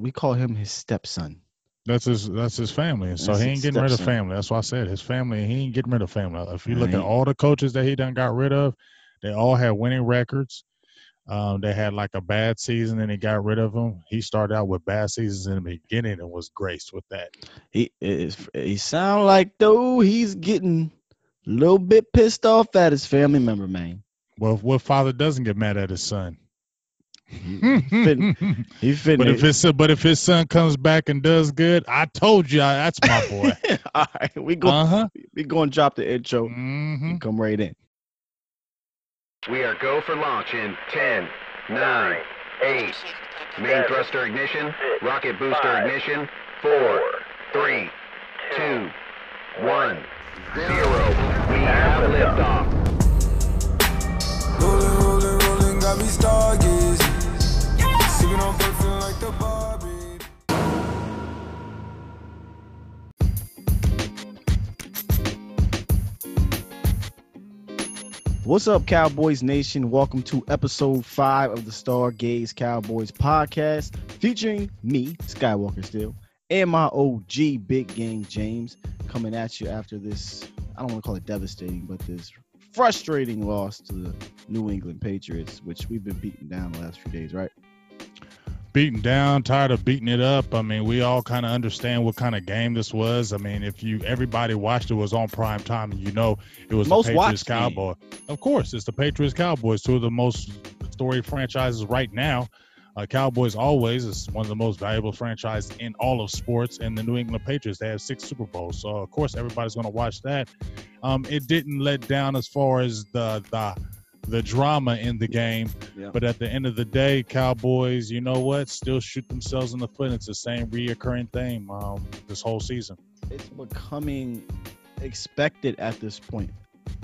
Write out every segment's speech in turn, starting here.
we call him his stepson. That's his that's his family. So That's he ain't getting rid of family. That's why I said his family. He ain't getting rid of family. If you look at all the coaches that he done got rid of, they all had winning records. Um, they had like a bad season and he got rid of them. He started out with bad seasons in the beginning and was graced with that. He is. He sound like though he's getting a little bit pissed off at his family member, man. Well, what father doesn't get mad at his son? He finna, he finna. but if his son- but if his son comes back and does good, I told you I- that's my boy. all right, we go. uh huh. We go and drop the intro. hmm and Come right in. We are go for launch in 10, 9, 8. Main thruster ignition, rocket booster ignition, 4, 3, 2, 1, 0. We have liftoff. Rolling, rolling, rolling, got me stargazing. What's up, Cowboys Nation? Welcome to episode five of the Stargaze Cowboys podcast, featuring me, Skywalker Still, and my OG Big Game James, coming at you after this. I don't want to call it devastating, but this frustrating loss to the New England Patriots, which we've been beating down the last few days, right? Beaten down, tired of beating it up. I mean, we all kind of understand what kind of game this was. I mean, if you everybody watched it was on prime time, and you know it was Most the Patriots. Cowboy. Of course, it's the Patriots Cowboys, two of the most storied franchises right now. Uh, Cowboys always is one of the most valuable franchises in all of sports, and the New England Patriots they have six Super Bowls, so of course everybody's going to watch that. Um, it didn't let down as far as the the the drama in the game. Yeah. But at the end of the day, Cowboys, you know what? Still shoot themselves in the foot. It's the same reoccurring thing um, this whole season. it's becoming expected at this point.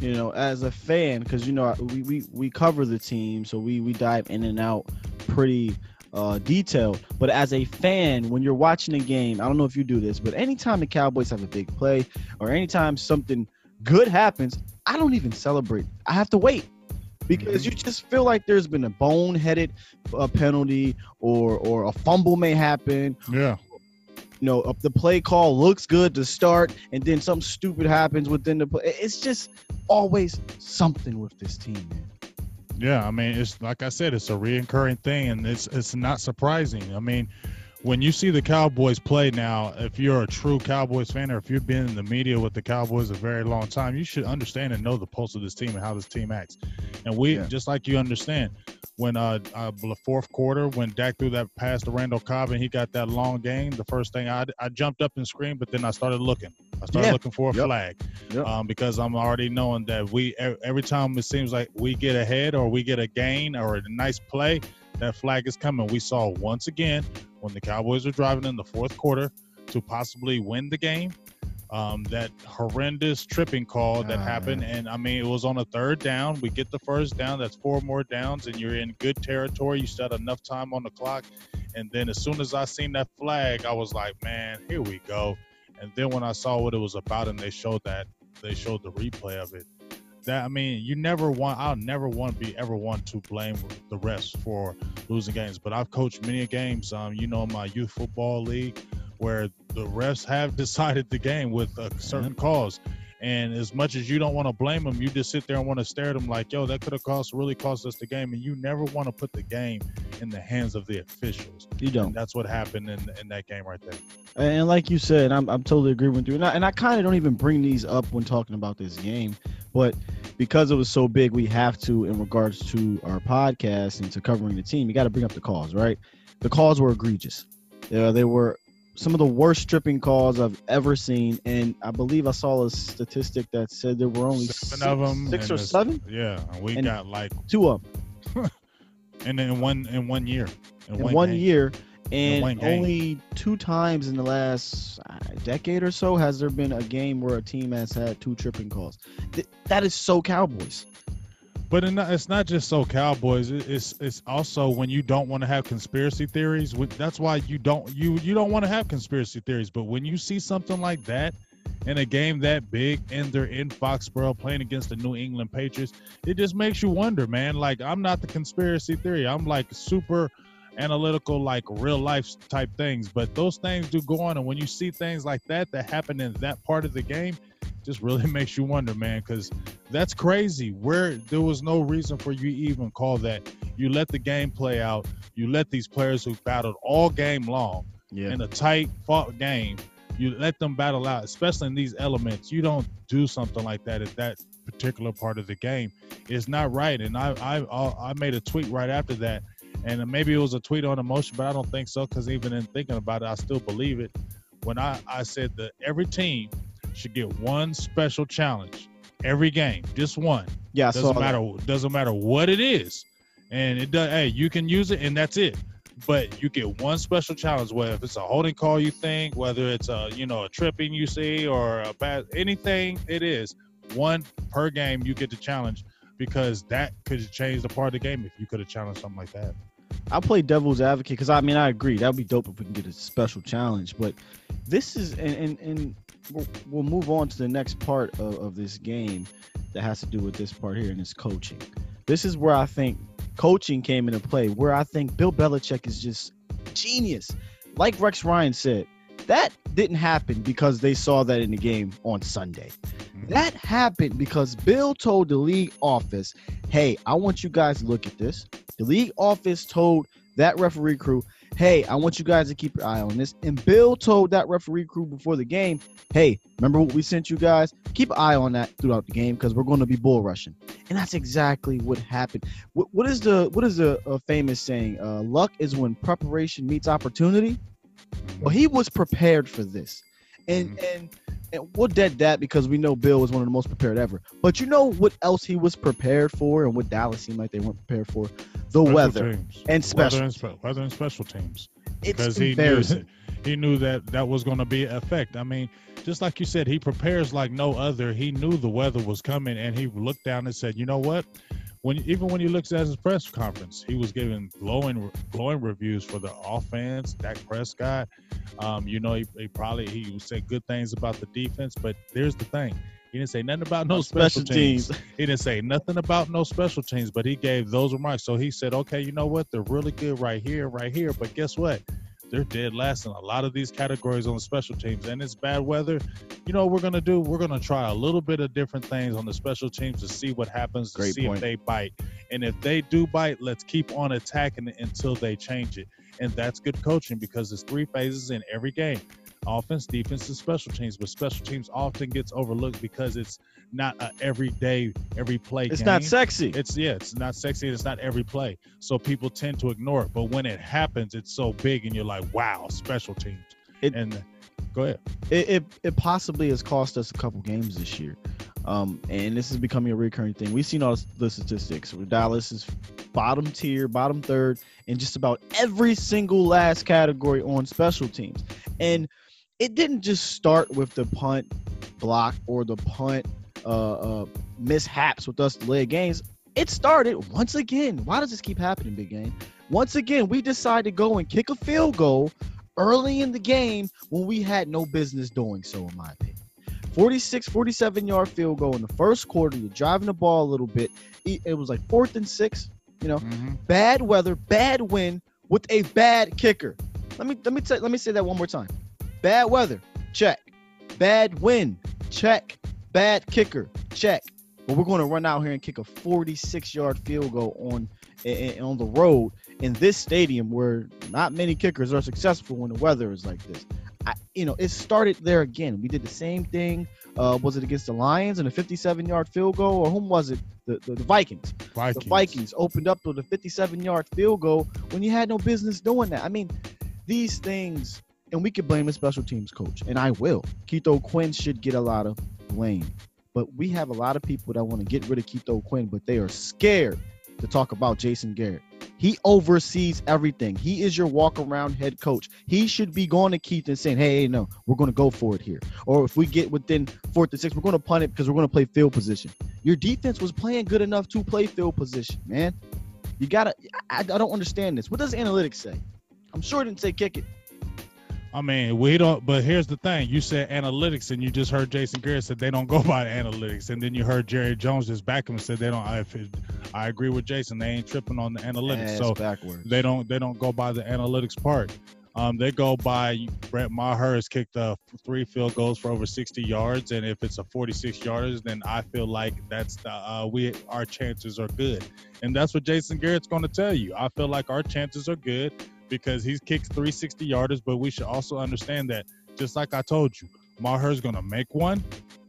You know, as a fan, because you know we, we we cover the team, so we we dive in and out pretty uh, detailed. But as a fan, when you're watching a game, I don't know if you do this, but anytime the Cowboys have a big play or anytime something good happens, I don't even celebrate. I have to wait because you just feel like there's been a boneheaded uh, penalty or or a fumble may happen Yeah. you know, if the play call looks good to start, and then something stupid happens within the play. It's just always something with this team, man. Yeah, I mean, it's like I said, it's a reoccurring thing, and it's it's not surprising. I mean, when you see the Cowboys play now, if you're a true Cowboys fan, or if you've been in the media with the Cowboys a very long time, you should understand and know the pulse of this team and how this team acts. And we, Yeah. just like you understand, when uh, uh the fourth quarter, when Dak threw that pass to Randall Cobb and he got that long gain, the first thing I I jumped up and screamed, but then I started looking. I started Yeah. looking for a Yep. flag Yep. um, because I'm already knowing that we every time it seems like we get ahead or we get a gain or a nice play, that flag is coming. We saw once again when the Cowboys were driving in the fourth quarter to possibly win the game. Um, that horrendous tripping call that Ah, happened, and I mean it was on a third down. We get the first down. That's four more downs, and you're in good territory. You still had enough time on the clock, and then as soon as I seen that flag, I was like, man, here we go. And then when I saw what it was about, and they showed that they showed the replay of it. That I mean, you never want. I'll never want to be ever want to blame the refs for losing games. But I've coached many games. Um, you know, my youth football league, where the refs have decided the game with a certain cause. And as much as you don't want to blame them, you just sit there and want to stare at them like, yo, that could have cost really cost us the game. And you never want to put the game in the hands of the officials. You don't. that's what happened in, in that game right there. And like you said, I'm, I'm totally agree with you. And I, and I kind of don't even bring these up when talking about this game, but because it was so big, we have to in regards to our podcast and to covering the team. You got to bring up the calls, right? The calls were egregious. Yeah, they were some of the worst stripping calls I've ever seen, and I believe I saw a statistic that said there were only Seven six, of them. six or seven, Yeah, and we And- got like, two of them and in one in one year, in one, game. year. And one only two times in the last uh, decade or so has there been a game where a team has had two tripping calls. Th- that is so Cowboys. But it's not just so Cowboys. It's it's also when you don't want to have conspiracy theories. That's why you don't you you don't want to have conspiracy theories. But when you see something like that in a game that big and they're in Foxborough playing against the New England Patriots, it just makes you wonder, man. Like I'm not the conspiracy theory. I'm like super analytical like real life type things. But those things do go on, and when you see things like that that happen in that part of the game, just really makes you wonder, man, because that's crazy. Where there was no reason for you even call that. You let the game play out. You let these players who battled all game long Yeah. in a tight fought game, you let them battle out, especially in these elements. You don't do something like that at that particular part of the game. It's not right. And I I I made a tweet right after that, and maybe it was a tweet on emotion, but I don't think so because even in thinking about it, I still believe it. When I I said that every team should get one special challenge every game, just one Yeah, doesn't that. matter doesn't matter what it is and it does hey you can use it and that's it but you get one special challenge whether if it's a holding call you think whether it's a you know a tripping you see or a bad anything it is one per game you get to challenge because that could change the part of the game if you could have challenged something like that I play devil's advocate because I mean I agree that would be dope if we can get a special challenge. But this is and and, and we'll, we'll move on to the next part of, of this game that has to do with this part here and it's coaching. This is where I think coaching came into play. Where I think Bill Belichick is just genius. Like Rex Ryan said, that didn't happen because they saw that in the game on Sunday. Mm-hmm. That happened because Bill told the league office, hey, I want you guys to look at this. The league office told that referee crew, hey, I want you guys to keep your eye on this. And Bill told that referee crew before the game, hey, remember what we sent you guys? Keep an eye on that throughout the game because we're going to be bull rushing. And that's exactly what happened. What, what is the what is the uh, famous saying? Uh, luck is when preparation meets opportunity. Well, he was prepared for this, and and and we'll dead that because we know Bill was one of the most prepared ever. But you know what else he was prepared for, and what Dallas seemed like they weren't prepared for? The Special weather. teams. and Weather special and, spe- weather and special teams It's because he knew he knew that that was going to be an effect. I mean, just like you said, he prepares like no other. He knew the weather was coming, and he looked down and said, "You know what?" When even when he looks at his press conference, he was giving glowing glowing reviews for the offense, Dak Prescott. Um, you know, he, he probably he said good things about the defense, but there's the thing. He didn't say nothing about no special, teams. He didn't say nothing about no special teams, but he gave those remarks. So he said, okay, you know what? They're really good right here, right here. But guess what? They're dead last in a lot of these categories on the special teams. And it's bad weather. You know what we're going to do? We're going to try a little bit of different things on the special teams to see what happens, to Great see point. if they bite. And if they do bite, let's keep on attacking it until they change it. And that's good coaching because there's three phases in every game offense, defense, and special teams. But special teams often gets overlooked because it's not a everyday, every play It's game. not sexy. It's yeah, it's not sexy. It's not every play, so people tend to ignore it. But when it happens, it's so big, and you're like, "Wow, special teams!" It- and go ahead. it, it, it possibly has cost us a couple games this year. Um, and this is becoming a recurring thing. We've seen all the statistics. Dallas is bottom tier, bottom third in just about every single last category on special teams. And it didn't just start with the punt block or the punt uh, uh, mishaps with us delayed games. It started once again. Why does this keep happening, Big Game? Once again, we decide to go and kick a field goal early in the game when we had no business doing so, in my opinion. 46, 47 yard field goal in the first quarter. You're driving the ball a little bit. It was like fourth and six. You know, bad weather, bad wind with a bad kicker. Let me let me tell, let me say that one more time. Bad weather, check. Bad wind, check. Bad kicker, check. But we're going to run out here and kick a 46 yard field goal on on the road in this stadium where not many kickers are successful when the weather is like this. I, you know, it started there again. We did the same thing. Uh, was it against the Lions in a 57 yard field goal, or whom was it? The, the, the Vikings. Vikings. The Vikings opened up with a 57 yard field goal when you had no business doing that. I mean, these things, and we could blame the special teams coach, and I will. Keith Quinn should get a lot of blame. But we have a lot of people that want to get rid of Keith Quinn, but they are scared to talk about Jason Garrett. He oversees everything. He is your walk around head coach. He should be going to Keith and saying, hey, hey, no, we're going to go for it here. Or if we get within fourth and six, we're going to punt it because we're going to play field position. Your defense was playing good enough to play field position, man. You got to, I, I don't understand this. What does analytics say? I'm sure it didn't say kick it. I mean, we don't. But here's the thing: you said analytics, and you just heard Jason Garrett said they don't go by analytics, and then you heard Jerry Jones just back him and said they don't. It, I agree with Jason. They ain't tripping on the analytics. Ass so backwards. they don't they don't go by the analytics part. Um, they go by Brett Maher has kicked uh, three field goals for over 60 yards, and if it's a 46 yarders, then I feel like that's the, uh, we our chances are good, and that's what Jason Garrett's going to tell you. I feel like our chances are good because he's kicked 360 yarders, but we should also understand that just like I told you, Maher's going to make one,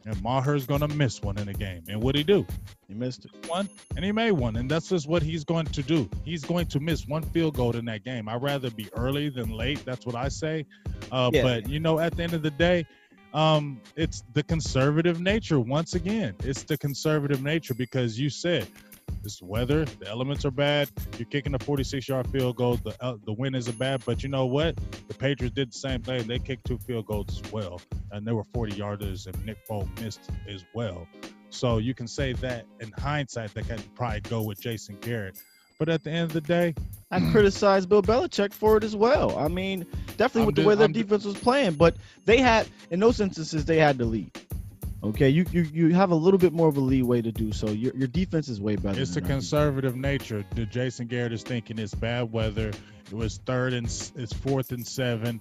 and Maher's going to miss one in a game, and what'd he do? He missed it. one and he made one and that's just what he's going to do he's going to miss one field goal in that game i'd rather be early than late that's what i say uh, Yeah. but you know at the end of the day um, it's the conservative nature once again it's the conservative nature because you said it's weather the elements are bad you're kicking a 46 yard field goal the, uh, the wind is bad but you know what the patriots did the same thing they kicked two field goals as well and they were 40 yarders and nick Folk missed as well so you can say that in hindsight, they could probably go with Jason Garrett. But at the end of the day, I criticized Bill Belichick for it as well. I mean, definitely I'm with the way their I'm defense was playing, but they had in those instances they had to lead. Okay, you you, you have a little bit more of a leeway to do so. Your your defense is way better. it's the than our conservative nature. The Jason Garrett is thinking it's bad weather. It was third and it's fourth and seven.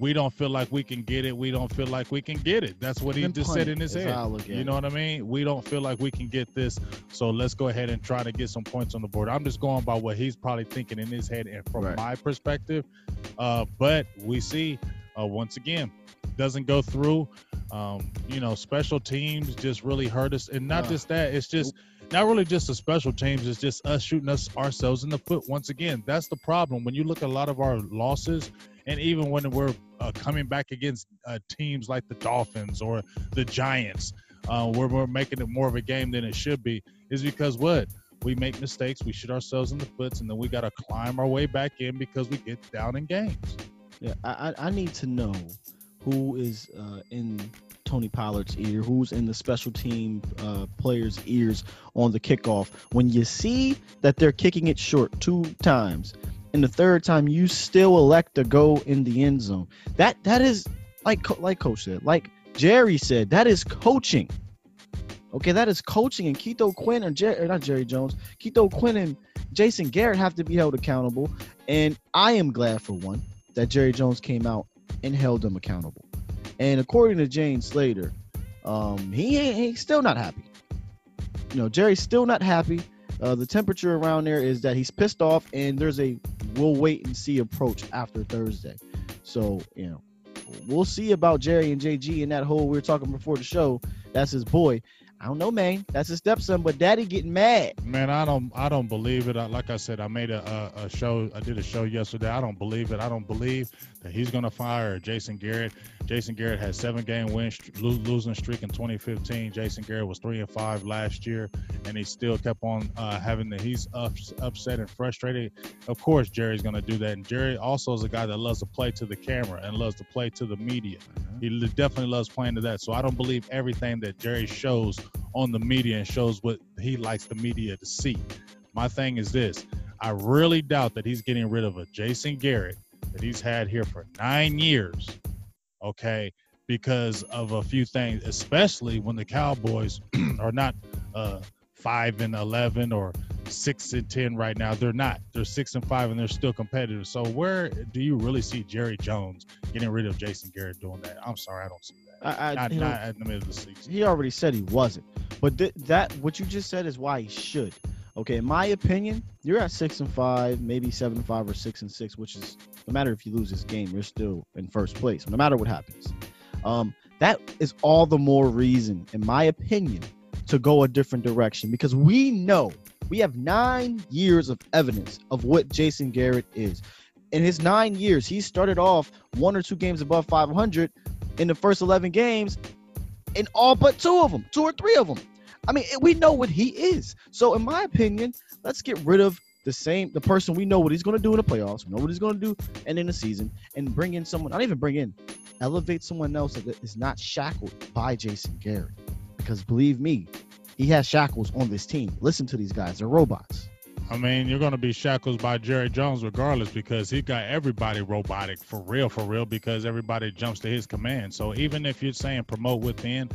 We don't feel like we can get it. We don't feel like we can get it. That's what he just said in his head. how I look at You know what I mean? We don't feel like we can get this. So let's go ahead and try to get some points on the board. I'm just going by what he's probably thinking in his head and from Right. my perspective. Uh, but we see uh, once again doesn't go through. Um, you know, special teams just really hurt us, and not Uh, just that. It's just not really just the special teams. It's just us shooting us ourselves in the foot once again. That's the problem. When you look at a lot of our losses, and even when we're uh, coming back against uh, teams like the Dolphins or the Giants, uh, where we're making it more of a game than it should be, is because what we make mistakes, we shoot ourselves in the foot, and then we got to climb our way back in because we get down in games. Yeah, I, I need to know who is uh, in Tony Pollard's ear, who's in the special team uh, players' ears on the kickoff. When you see that they're kicking it short two times, and the third time you still elect to go in the end zone, that that is like like Coach said, like Jerry said, that is coaching. Okay, that is coaching, and Keith O'Quinn or not Jerry Jones, Keith O'Quinn and Jason Garrett have to be held accountable. And I am glad for one that Jerry Jones came out and held them accountable. And according to Jane Slater, um, he ain't he's still not happy. You know, Jerry's still not happy. Uh, the temperature around there is that he's pissed off, and there's a we'll wait and see approach after Thursday. So you know, we'll see about Jerry and JG and that whole we were talking before the show. That's his boy. I don't know, man. That's his stepson, but Daddy getting mad. Man, I don't, I don't believe it. I, like I said, I made a, a, a show. I did a show yesterday. I don't believe it. I don't believe that he's gonna fire Jason Garrett. Jason Garrett had seven game win lo- losing streak in 2015. Jason Garrett was three and five last year, and he still kept on uh, having the. He's ups, upset and frustrated. Of course, Jerry's gonna do that, and Jerry also is a guy that loves to play to the camera and loves to play to the media. He definitely loves playing to that. So I don't believe everything that Jerry shows on the media and shows what he likes the media to see. My thing is this I really doubt that he's getting rid of a Jason Garrett that he's had here for nine years, okay, because of a few things, especially when the Cowboys are not uh, five and 11 or six and 10 right now. They're not. They're six and five and they're still competitive. So, where do you really see Jerry Jones getting rid of Jason Garrett doing that? I'm sorry, I don't see that. I, I not, you not in the middle of the season. he already said he wasn't. But th- that what you just said is why he should. Okay, in my opinion, you're at six and five, maybe seven and five or six and six, which is no matter if you lose this game, you're still in first place, no matter what happens. Um, that is all the more reason, in my opinion, to go a different direction because we know we have nine years of evidence of what Jason Garrett is. In his nine years, he started off one or two games above 500 in the first 11 games in all but two of them, two or three of them. I mean, we know what he is. So, in my opinion, let's get rid of the same the person we know what he's going to do in the playoffs, we know what he's going to do, and in the season, and bring in someone. Not even bring in, elevate someone else that is not shackled by Jason Garrett. Because believe me, he has shackles on this team. Listen to these guys; they're robots. I mean, you're going to be shackled by Jerry Jones regardless because he got everybody robotic for real, for real, because everybody jumps to his command. So even if you're saying promote within,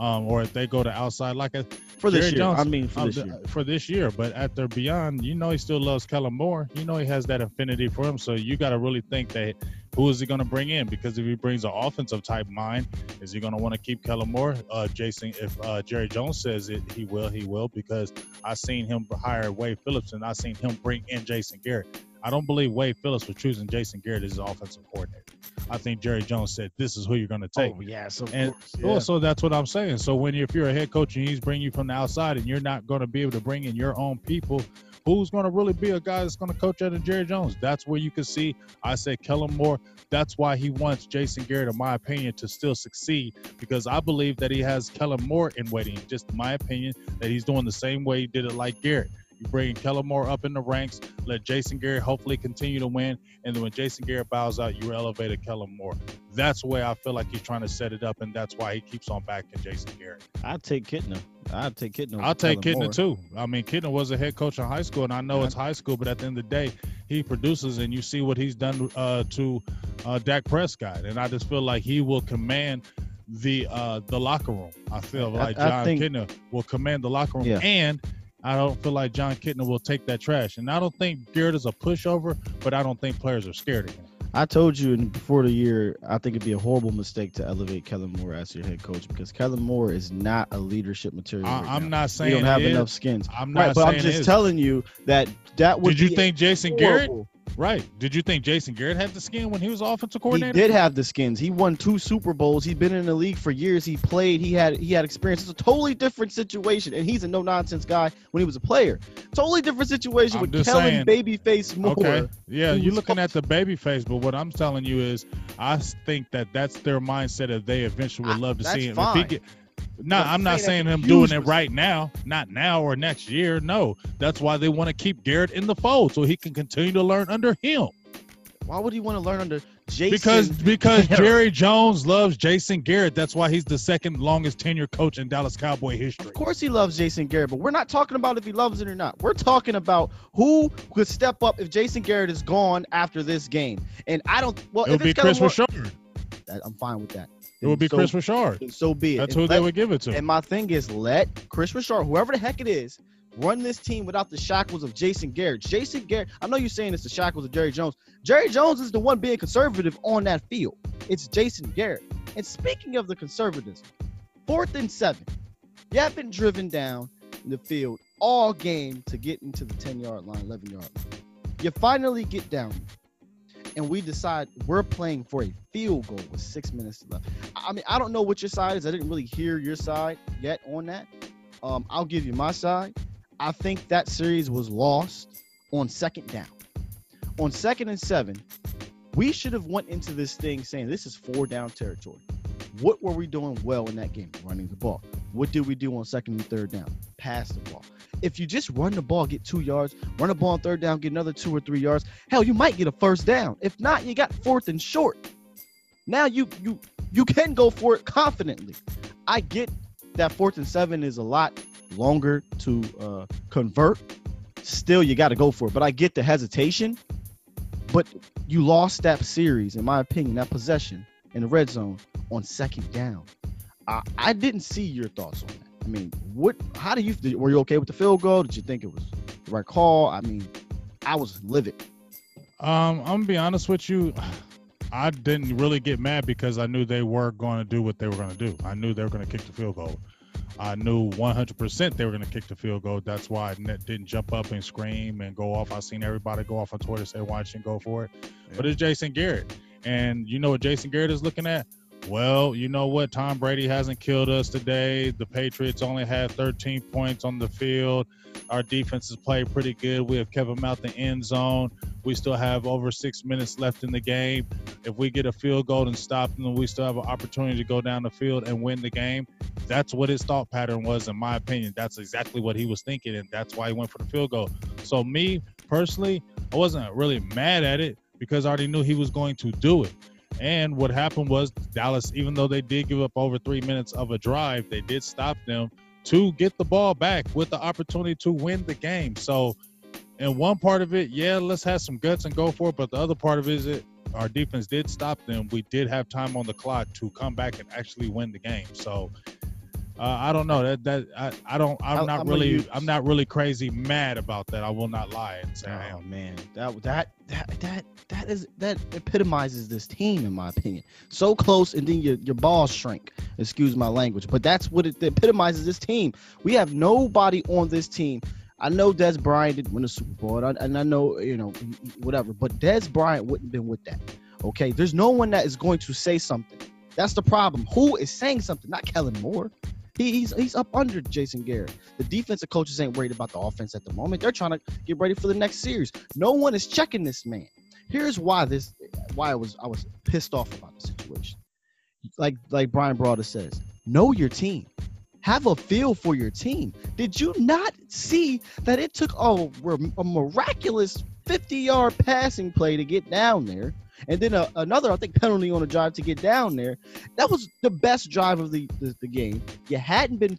um, or if they go to outside like a For this Jerry year, Jones, I mean, for um, this year. for this year. But at their beyond, you know, he still loves Kellen Moore. You know, he has that affinity for him. So you got to really think that who is he going to bring in? Because if he brings an offensive type mind, is he going to want to keep Kellen Moore? Uh, Jason, if uh, Jerry Jones says it, he will. He will because I've seen him hire Wade Phillips and I've seen him bring in Jason Garrett. I don't believe Wade Phillips was choosing Jason Garrett as his offensive coordinator. I think Jerry Jones said, "This is who you're going to take." Oh yes, of And course. Yeah. so that's what I'm saying. So when you, if you're a head coach and he's bringing you from the outside and you're not going to be able to bring in your own people, who's going to really be a guy that's going to coach under Jerry Jones? That's where you can see. I said Kellen Moore. That's why he wants Jason Garrett, in my opinion, to still succeed because I believe that he has Kellen Moore in waiting. Just my opinion that he's doing the same way he did it like Garrett. You bring Kellen Moore up in the ranks, let Jason Garrett hopefully continue to win, and then when Jason Garrett bows out, you elevate a Kellen Moore. That's the way I feel like he's trying to set it up, and that's why he keeps on backing Jason Garrett. I'd take Kitna. I'd take Kitna. I'll take. Kitna too. I mean, Kitna was a head coach in high school, and I know Yeah. it's high school, but at the end of the day, he produces, and you see what he's done uh, to uh, Dak Prescott, and I just feel like he will command the uh, the locker room. I feel like I John think- Kitna will command the locker room, Yeah. and I don't feel like Jon Kitna will take that trash. And I don't think Garrett is a pushover, but I don't think players are scared of him. I told you before the year, I think it'd be a horrible mistake to elevate Kellen Moore as your head coach because Kellen Moore is not a leadership material. I, right I'm now. not saying saying don't have it is. enough skins. I'm right, not but I'm just telling you that that would Did you think Jason Garrett? Right. Did you think Jason Garrett had the skin when he was offensive coordinator? He did have the skins. He won two Super Bowls. He's been in the league for years. He played. He had he had experience. It's a totally different situation, and he's a no nonsense guy when he was a player. Totally different situation I'm with Kellen saying. Babyface Moore. Okay. Yeah, you're looking at the baby face, but what I'm telling you is, I think that that's their mindset that they eventually would love to that's see him. fine. If he get, no, I'm I'm not saying saying that's a him doing it right now, not now or next year. No, that's why they want to keep Garrett in the fold so he can continue to learn under him. Why would he want to learn under Jason? Because because Jerry Jones loves Jason Garrett. That's why he's the second longest tenure coach in Dallas Cowboy history. Of course he loves Jason Garrett, but we're not talking about if he loves it or not. We're talking about who could step up if Jason Garrett is gone after this game. And I don't. Well, It would if be it's Chris Kellen Richard. I'm fine with that. It would be so, Kris Richard. So be it. That's And who they would give it to. And my thing is, let Kris Richard, whoever the heck it is, run this team without the shackles of Jason Garrett. Jason Garrett. I know you're saying it's the shackles of Jerry Jones. Jerry Jones is the one being conservative on that field. It's Jason Garrett. And speaking of the conservatives, fourth and seven. You have been driven down in the field all game to get into the 10 yard line, 11 yard line. You finally get down and we decide we're playing for a field goal with six minutes left. I mean, I don't know what your side is. I didn't really hear your side yet on that. Um, I'll give you my side. I think that series was lost on second down. On second and seven, we should have went into this thing saying this is four down territory. What were we doing well in that game? Running the ball. What did we do on second and third down? Pass the ball. If you just run the ball, get two yards, run the ball on third down, get another two or three yards, hell, you might get a first down. If not, you got fourth and short. Now you you you can go for it confidently. I get that fourth and seven is a lot longer to uh, convert. Still, you got to go for it. But I get the hesitation. But you lost that series, in my opinion, that possession in the red zone on second down. I, I didn't see your thoughts on that. I mean, what? How do you? Were you okay with the field goal? Did you think it was the right call? I mean, I was livid. Um, I'm gonna be honest with you. I didn't really get mad because I knew they were going to do what they were going to do. I knew they were going to kick the field goal. I knew 100% they were going to kick the field goal. That's why I didn't jump up and scream and go off. I seen everybody go off on Twitter say, "Why didn't you go for it?" But it's Jason Garrett, and you know what Jason Garrett is looking at. Well, you know what? Tom Brady hasn't killed us today. The Patriots only had 13 points on the field. Our defense has played pretty good. We have kept them out the end zone. We still have over six minutes left in the game. If we get a field goal and stop them, we still have an opportunity to go down the field and win the game. That's what his thought pattern was, in my opinion. That's exactly what he was thinking, and that's why he went for the field goal. So, me personally, I wasn't really mad at it because I already knew he was going to do it. And what happened was Dallas, even though they did give up over three minutes of a drive, they did stop them to get the ball back with the opportunity to win the game. So, in one part of it, yeah, let's have some guts and go for it. But the other part of it is it our defense did stop them. We did have time on the clock to come back and actually win the game. So, Uh, I don't know that that I, I don't I'm I- not I'm really use- I'm not really crazy mad about that. I will not lie and say Oh man, that that that that that is that epitomizes this team in my opinion. So close, and then your your balls shrink. Excuse my language, but that's what it epitomizes this team. We have nobody on this team. I know Dez Bryant didn't win a Super Bowl, and I, know you know whatever, but Dez Bryant wouldn't have been with that. Okay, there's no one that is going to say something. That's the problem. Who is saying something? Not Kellen Moore. He, he's he's up under Jason Garrett. The defensive coaches ain't worried about the offense at the moment. They're trying to get ready for the next series. No one is checking this man. Here's why this why I was I was pissed off about the situation. Like like Brian Broader says, know your team. Have a feel for your team. Did you not see that it took a, a miraculous 50 yard passing play to get down there? And then a, another, I think, penalty on a drive to get down there. That was the best drive of the, the, the game. You hadn't been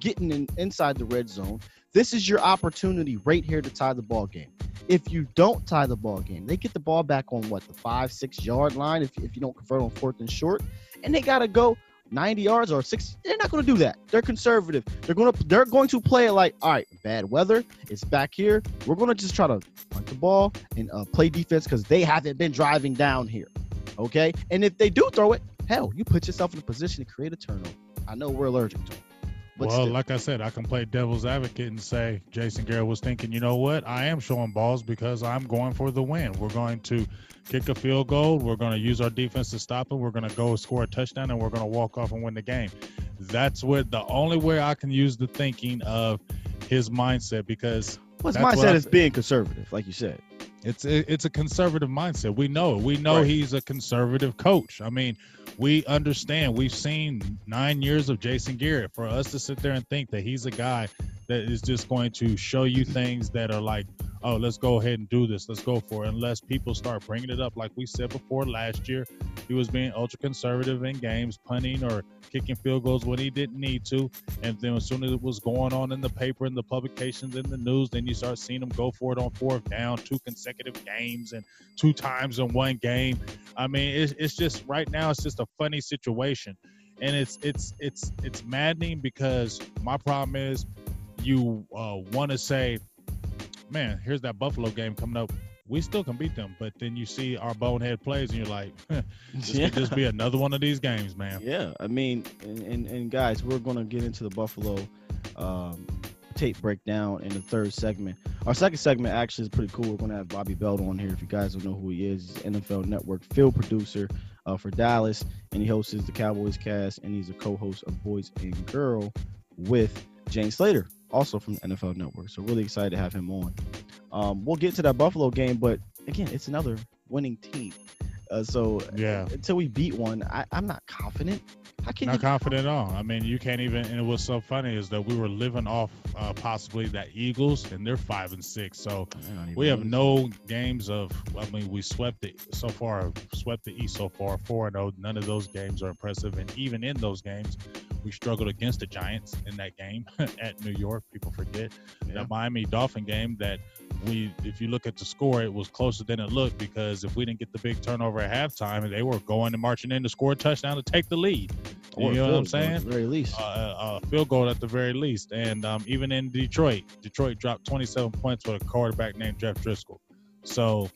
getting in, inside the red zone. This is your opportunity right here to tie the ball game. If you don't tie the ball game, they get the ball back on what the five, six yard line. If, if you don't convert on fourth and short, and they gotta go 90 yards or six. They're not going to do that. They're conservative. They're going to they're going to play it like, all right, bad weather. It's back here. We're going to just try to punt the ball and uh, play defense because they haven't been driving down here. Okay, and if they do throw it, hell, you put yourself in a position to create a turnover. I know we're allergic to it. But well, still. like I said, I can play devil's advocate and say Jason Garrett was thinking, you know what? I am showing balls because I'm going for the win. We're going to kick a field goal. We're going to use our defense to stop it. We're going to go score a touchdown and we're going to walk off and win the game. That's what the only way I can use the thinking of his mindset because That's what mindset is being conservative, like you said. it's it- it's a conservative mindset. We know it. We know Right. he's a conservative coach. I mean, we understand. We've seen nine years of Jason Garrett. For us to sit there and think that he's a guy that is just going to show you things that are like, oh, let's go ahead and do this. Let's go for it. Unless people start bringing it up, like we said before last year, he was being ultra conservative in games, punting or kicking field goals when he didn't need to. And then as soon as it was going on in the paper, in the publications, in the news, then you start seeing him go for it on fourth down, two consecutive games, and two times in one game. I mean, it's, it's just right now, it's just a funny situation, and it's it's it's it's maddening because my problem is you uh, want to say, man, here's that Buffalo game coming up. We still can beat them, but then you see our bonehead plays, and you're like, this could just be another one of these games, man. Yeah, I mean, and, and, and guys, we're gonna get into the Buffalo um, tape breakdown in the third segment. Our second segment actually is pretty cool. We're gonna have Bobby Belt on here. If you guys don't know who he is, he's NFL Network field producer uh, for Dallas, and he hosts the Cowboys Cast, and he's a co-host of Boys and Girl with Jane Slater, also from the NFL Network. So really excited to have him on. Um, we'll get to that Buffalo game, but again, it's another winning team. Uh, so Yeah. until we beat one, I, I'm not confident. How can Not confident at all. I mean, you can't even. And what's so funny is that we were living off uh, possibly that Eagles, and they're five and six. So I we have no games of. I mean, we swept the so far, swept the East so far, four and zero. None of those games are impressive, and even in those games, we struggled against the Giants in that game at New York. People forget Yeah. that Miami Dolphin game that we, if you look at the score, it was closer than it looked because if we didn't get the big turnover at halftime, they were going and marching in to score a touchdown to take the lead. Or you know what I'm goal at saying? the very least. uh, a field goal at the very least. And um, even in Detroit, Detroit dropped 27 points with a quarterback named Jeff Driskel. So,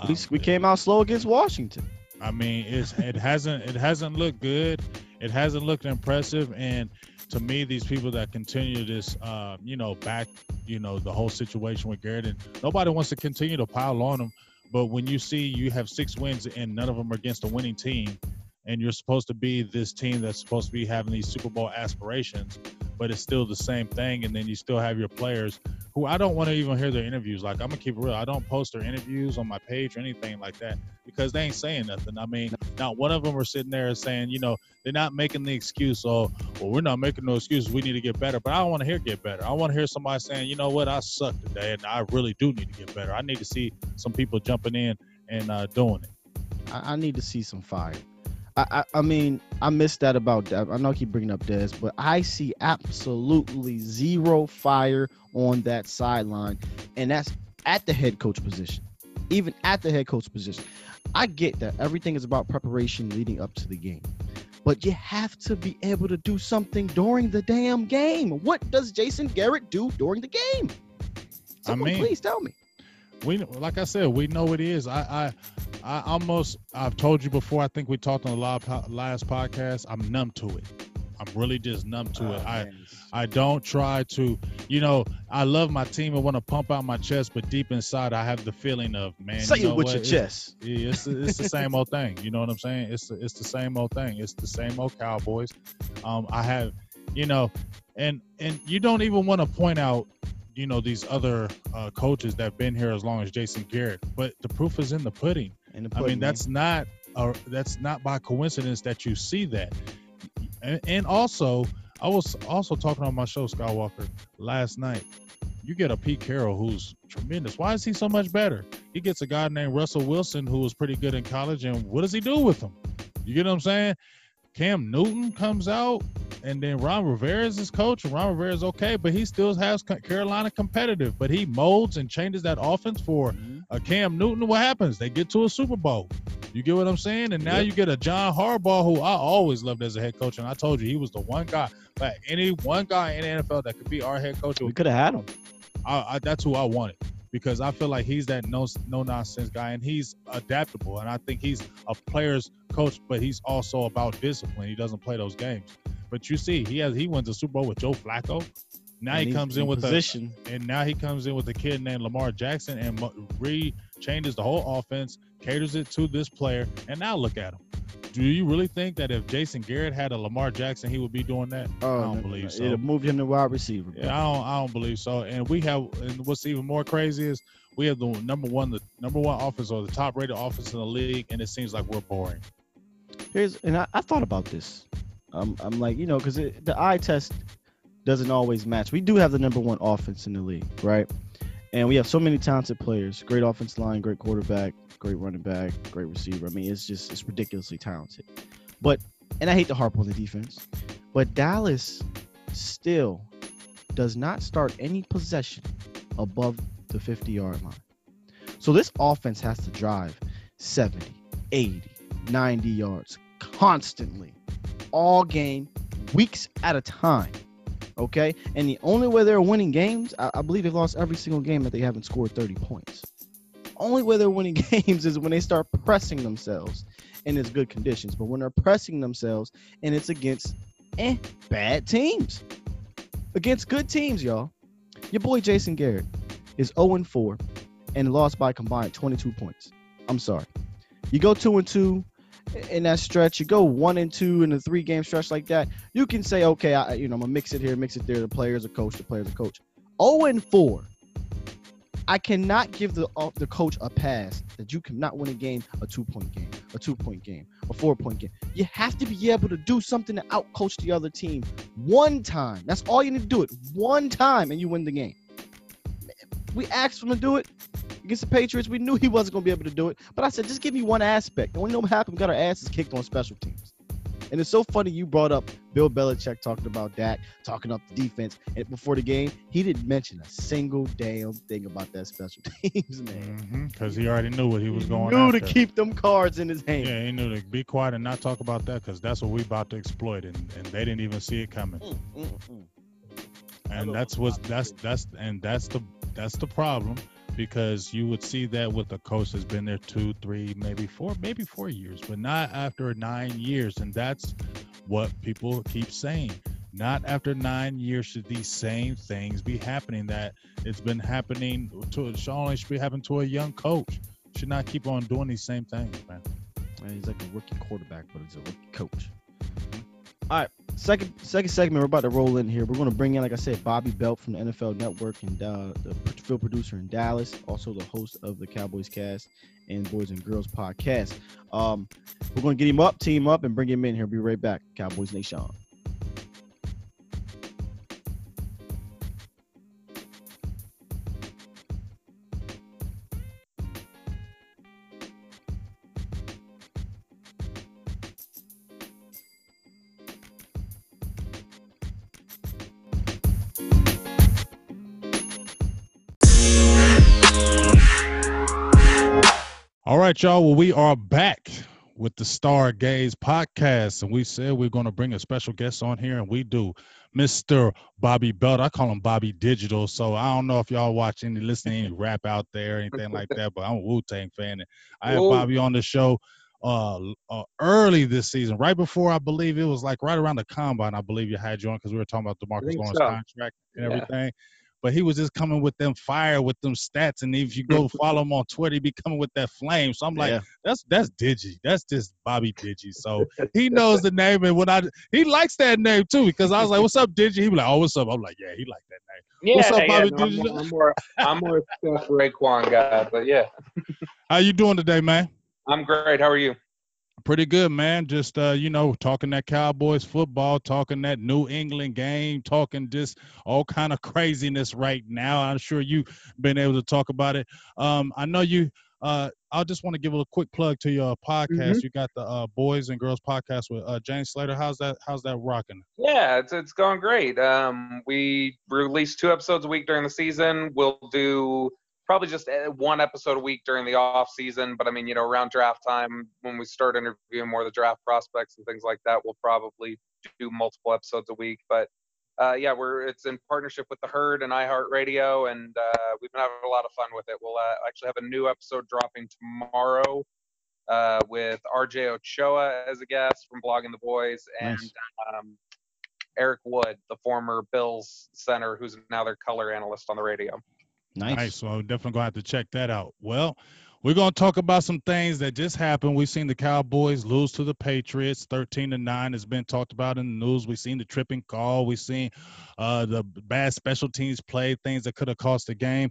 At least we um, came out slow against Washington. I mean, it's it hasn't it hasn't looked good. It hasn't looked impressive. And to me, these people that continue this, uh, you know, back, you know, the whole situation with Garrett, and nobody wants to continue to pile on them. But when you see you have six wins and none of them are against a winning team, and you're supposed to be this team that's supposed to be having these Super Bowl aspirations, but it's still the same thing, and then you still have your players who I don't want to even hear their interviews. Like I'm gonna keep it real. I don't post their interviews on my page or anything like that because they ain't saying nothing. I mean, not one of them are sitting there saying, you know, they're not making the excuse, oh, well, we're not making no excuses. We need to get better. But I don't want to hear get better. I want to hear somebody saying, you know what, I suck today, and I really do need to get better. I need to see some people jumping in and uh, doing it. I, I need to see some fire. I, I, I mean, I missed that about that. I know I keep bringing up Dez, but I see absolutely zero fire on that sideline, and that's at the head coach position. Even at the head coach position, I get that everything is about preparation leading up to the game. but you have to be able to do something during the damn game. What does Jason Garrett do during the game? Someone mean- please tell me. we like I said, we know it is. I I I almost I've told you before. I think we talked on the last po- last podcast. I'm numb to it. I'm really just numb to it. Oh, I. I don't try to, you know, I love my team and want to pump out my chest, but deep inside I have the feeling of man. say you know it with what? your It's- chest. Yeah, it's it's the same old thing. You know what I'm saying? It's the, it's the same old thing. It's the same old Cowboys. Um, I have, you know, and and you don't even want to point out, you know, these other uh, coaches that've been here as long as Jason Garrett. But the proof is in the pudding. And I mean, that's not uh, that's not by coincidence that you see that. And, and also, I was also talking on my show Skywalker last night. You get a Pete Carroll who's tremendous. Why is he so much better? He gets a guy named Russell Wilson who was pretty good in college, and what does he do with him? You get what I'm saying? Cam Newton comes out, and then Ron Rivera is his coach, and Ron Rivera is okay, but he still has Carolina competitive. But he molds and changes that offense for Mhm. a Cam Newton, what happens? They get to a Super Bowl. You get what I'm saying? And now Yep. you get a John Harbaugh, who I always loved as a head coach, and I told you he was the one guy, but any one guy in the NFL that could be our head coach. we could have had him. I, I, that's who I wanted because I feel like he's that no no nonsense guy, and he's adaptable, and I think he's a player's coach, but he's also about discipline. He doesn't play those games. But you see, he has he wins the Super Bowl with Joe Flacco. Now And he comes in with a position. and now he comes in with a kid named Lamar Jackson and re changes the whole offense, caters it to this player, and now look at him. Do you really think that if Jason Garrett had a Lamar Jackson, he would be doing that? Oh, I don't no, believe no. so. It'll move him to wide receiver. bro. Yeah, I don't, I don't believe so. And we have, and what's even more crazy is we have the number one, the number one offense or the top rated offense in the league, and it seems like we're boring. Here's and I, I thought about this. Um, I'm like, you know, because the eye test doesn't always match. We do have the number one offense in the league, right? And we have so many talented players, great offense line, great quarterback, great running back, great receiver. I mean, it's just it's ridiculously talented. But and I hate to harp on the defense, but Dallas still does not start any possession above the 50 yard line. So this offense has to drive 70, 80, 90 yards constantly all game, weeks at a time. Okay. And the only way they're winning games, I, I believe they've lost every single game that they haven't scored 30 points. Only way they're winning games is when they start pressing themselves and it's good conditions. But when they're pressing themselves and it's against eh, bad teams, against good teams, y'all. Your boy Jason Garrett is 0 4 and lost by combined 22 points. I'm sorry. You go 2 and 2 in that stretch, you go 1 and 2 in a three game stretch like that. You can say, okay, I, you know, I'm going to mix it here, mix it there. The player's a coach, the player's a coach. 0 and 4. I cannot give the uh, the coach a pass that you cannot win a game, a two point game, a two point game, a four point game. You have to be able to do something to outcoach the other team one time. That's all you need to do it one time, and you win the game. We asked him to do it against the Patriots. We knew he wasn't going to be able to do it, but I said, just give me one aspect. And we know what happened. We got our asses kicked on special teams. And it's so funny you brought up Bill Belichick talking about Dak, talking up the defense, and before the game, he didn't mention a single damn thing about that special teams, man. Because he already knew what he was He going knew after. to keep them cards in his hand. yeah, he knew to be quiet and not talk about that because that's what we about to exploit, and, and they didn't even see it coming. Mm, mm, mm. and that's what's that's that's and that's the that's the problem because you would see that with a coach that's been there two three maybe four maybe four years but not after nine years. And that's what people keep saying. Not after nine years should these same things be happening that it's been happening to it should only should be happening to a young coach. Should not keep on doing these same things man. Man, he's like a rookie quarterback, but he's a rookie coach. Mm-hmm. All right, second second segment. We're about to roll in here. We're going to bring in, like I said, Bobby Belt from the NFL Network and uh, the field producer in Dallas, also the host of the Cowboys Cast and Boys and Girls Podcast. Um, we're going to get him up, team up, and bring him in here. Be right back, Cowboys Nation. Right, y'all. Well, we are back with the Star Gaze podcast, and we said we're going to bring a special guest on here, and we do. Mr. Bobby Belt. I call him Bobby Digital. So I don't know if y'all watch any, listen to any rap out there, anything like that, but I'm a Wu Tang fan. And I had Whoa. Bobby on the show uh, uh early this season, right before I believe it was like right around the combine. I believe you had you on because we were talking about Demarcus Lawrence so. contract and everything. But he was just coming with them fire with them stats, and if you go follow him on Twitter, he be coming with that flame. So I'm like, Yeah. that's that's Digi. That's just Bobby Digi. So he knows the name, and when I he likes that name too because I was like, "What's up, Digi?" He be like, "Oh, what's up?" I'm like, "Yeah, he like that name." Yeah, What's up, yeah, Bobby no, I'm, I'm more, I'm more a Chef Raekwon guy, but yeah, How you doing today, man? I'm great. How are you? Pretty good, man. Just uh, you know, talking that Cowboys football, talking that New England game, talking just all kind of craziness right now. I'm sure you've been able to talk about it. Um, I know you. Uh, I just want to give a quick plug to your podcast. You got the uh, Boys and Girls podcast with uh, James Slater. How's that? How's that rocking? Yeah, it's it's going great. Um, we release two episodes a week during the season. We'll do probably just uh, one episode a week during the off season. But I mean, you know, around draft time when we start interviewing more of the draft prospects and things like that, we'll probably do multiple episodes a week. But uh, yeah, we're it's in partnership with the Herd and iHeartRadio, and uh, we've been having a lot of fun with it. We'll uh, actually have a new episode dropping tomorrow uh, with RJ Ochoa as a guest from Blogging the Boys, and Nice. um, Eric Wood, the former Bills center, who's now their color analyst on the radio. Nice. Nice. So I'm definitely gonna have to check that out. Well, we're gonna talk about some things that just happened. We've seen the Cowboys lose to the Patriots, 13 to nine has been talked about in the news. We've seen the tripping call. We've seen uh, the bad special teams play, things that could have cost the game.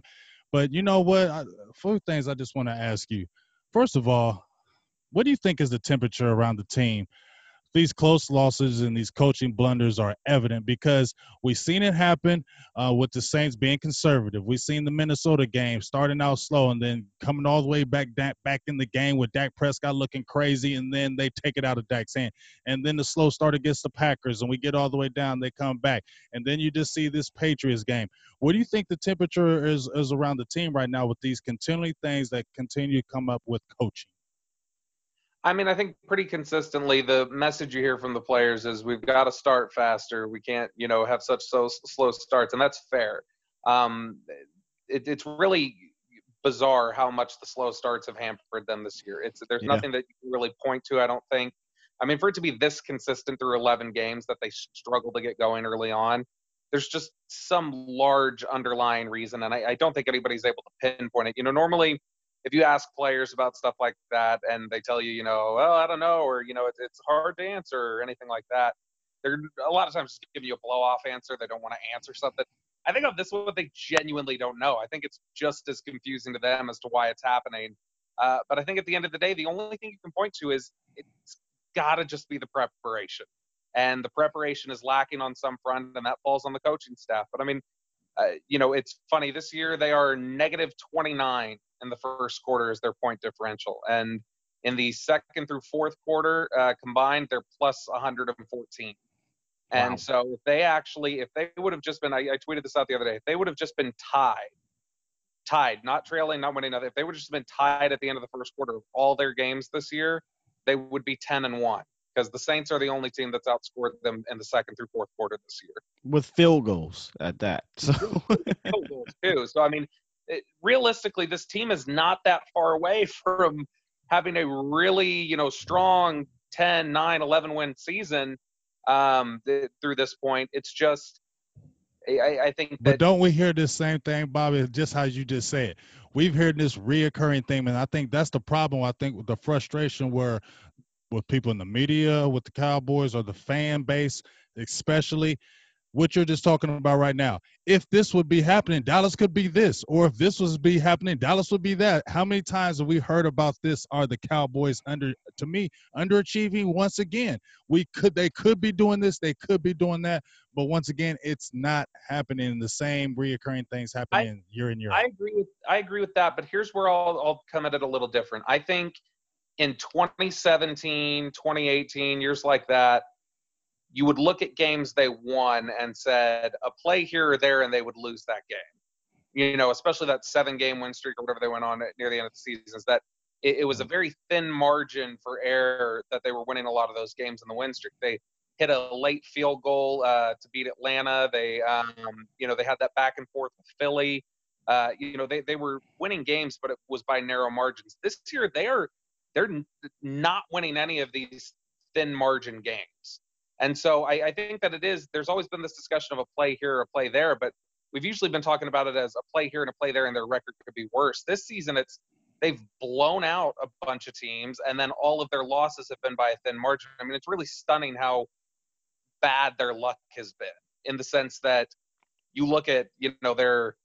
But you know what? I, few things I just want to ask you. First of all, what do you think is the temperature around the team? These close losses and these coaching blunders are evident because we've seen it happen uh, with the Saints being conservative. We've seen the Minnesota game starting out slow and then coming all the way back back in the game with Dak Prescott looking crazy, and then they take it out of Dak's hand. And then the slow start against the Packers, and we get all the way down, they come back, and then you just see this Patriots game. What do you think the temperature is is around the team right now with these continually things that continue to come up with coaching? I mean, I think pretty consistently the message you hear from the players is we've got to start faster. We can't, you know, have such so slow starts, and that's fair. Um, it, it's really bizarre how much the slow starts have hampered them this year. It's there's Yeah. nothing that you can really point to. I don't think. I mean, for it to be this consistent through 11 games that they struggle to get going early on, there's just some large underlying reason, and I, I don't think anybody's able to pinpoint it. You know, normally if you ask players about stuff like that and they tell you, you know, well, I don't know, or you know, it's, it's hard to answer or anything like that, they're a lot of times just giving you a blow off answer. They don't want to answer something. I think of this one, they genuinely don't know. I think it's just as confusing to them as to why it's happening. Uh, but I think at the end of the day, the only thing you can point to is it's got to just be the preparation. And the preparation is lacking on some front, and that falls on the coaching staff. But I mean, uh, you know, it's funny. This year they are negative 29 in the first quarter as their point differential, and in the second through fourth quarter uh, combined, they're plus 114. And so if they actually, if they would have just been, I, I tweeted this out the other day, if they would have just been tied, tied, not trailing, not winning, nothing, if they would have just been tied at the end of the first quarter of all their games this year, they would be 10 and one because the Saints are the only team that's outscored them in the second through fourth quarter this year. With field goals at that. So field goals too. So I mean, it, realistically, this team is not that far away from having a really you know strong 10, 9, 11 win season um, th- through this point. It's just. I, I think But don't we hear this same thing, Bobby? Just how you just said, we've heard this reoccurring thing, and I think that's the problem. I think with the frustration where, with people in the media, with the Cowboys or the fan base, especially, what you're just talking about right now. If this would be happening, Dallas could be this, or if this was be happening, Dallas would be that. How many times have we heard about this? Are the Cowboys under? To me, underachieving once again. We could, they could be doing this, they could be doing that but once again, it's not happening. The same reoccurring things happening year in year I agree with I agree with that, but here's where I'll I'll come at it a little different. I think in 2017, 2018, years like that, you would look at games they won and said a play here or there, and they would lose that game. You know, especially that seven game win streak or whatever they went on near the end of the season. Is that it, it was a very thin margin for error that they were winning a lot of those games in the win streak. They hit a late field goal uh, to beat Atlanta. They, um, you know, they had that back and forth with Philly. Uh, you know, they, they were winning games, but it was by narrow margins. This year, they are they're not winning any of these thin margin games. And so I, I think that it is. There's always been this discussion of a play here, a play there, but we've usually been talking about it as a play here and a play there, and their record could be worse. This season, it's they've blown out a bunch of teams, and then all of their losses have been by a thin margin. I mean, it's really stunning how bad their luck has been in the sense that you look at you know their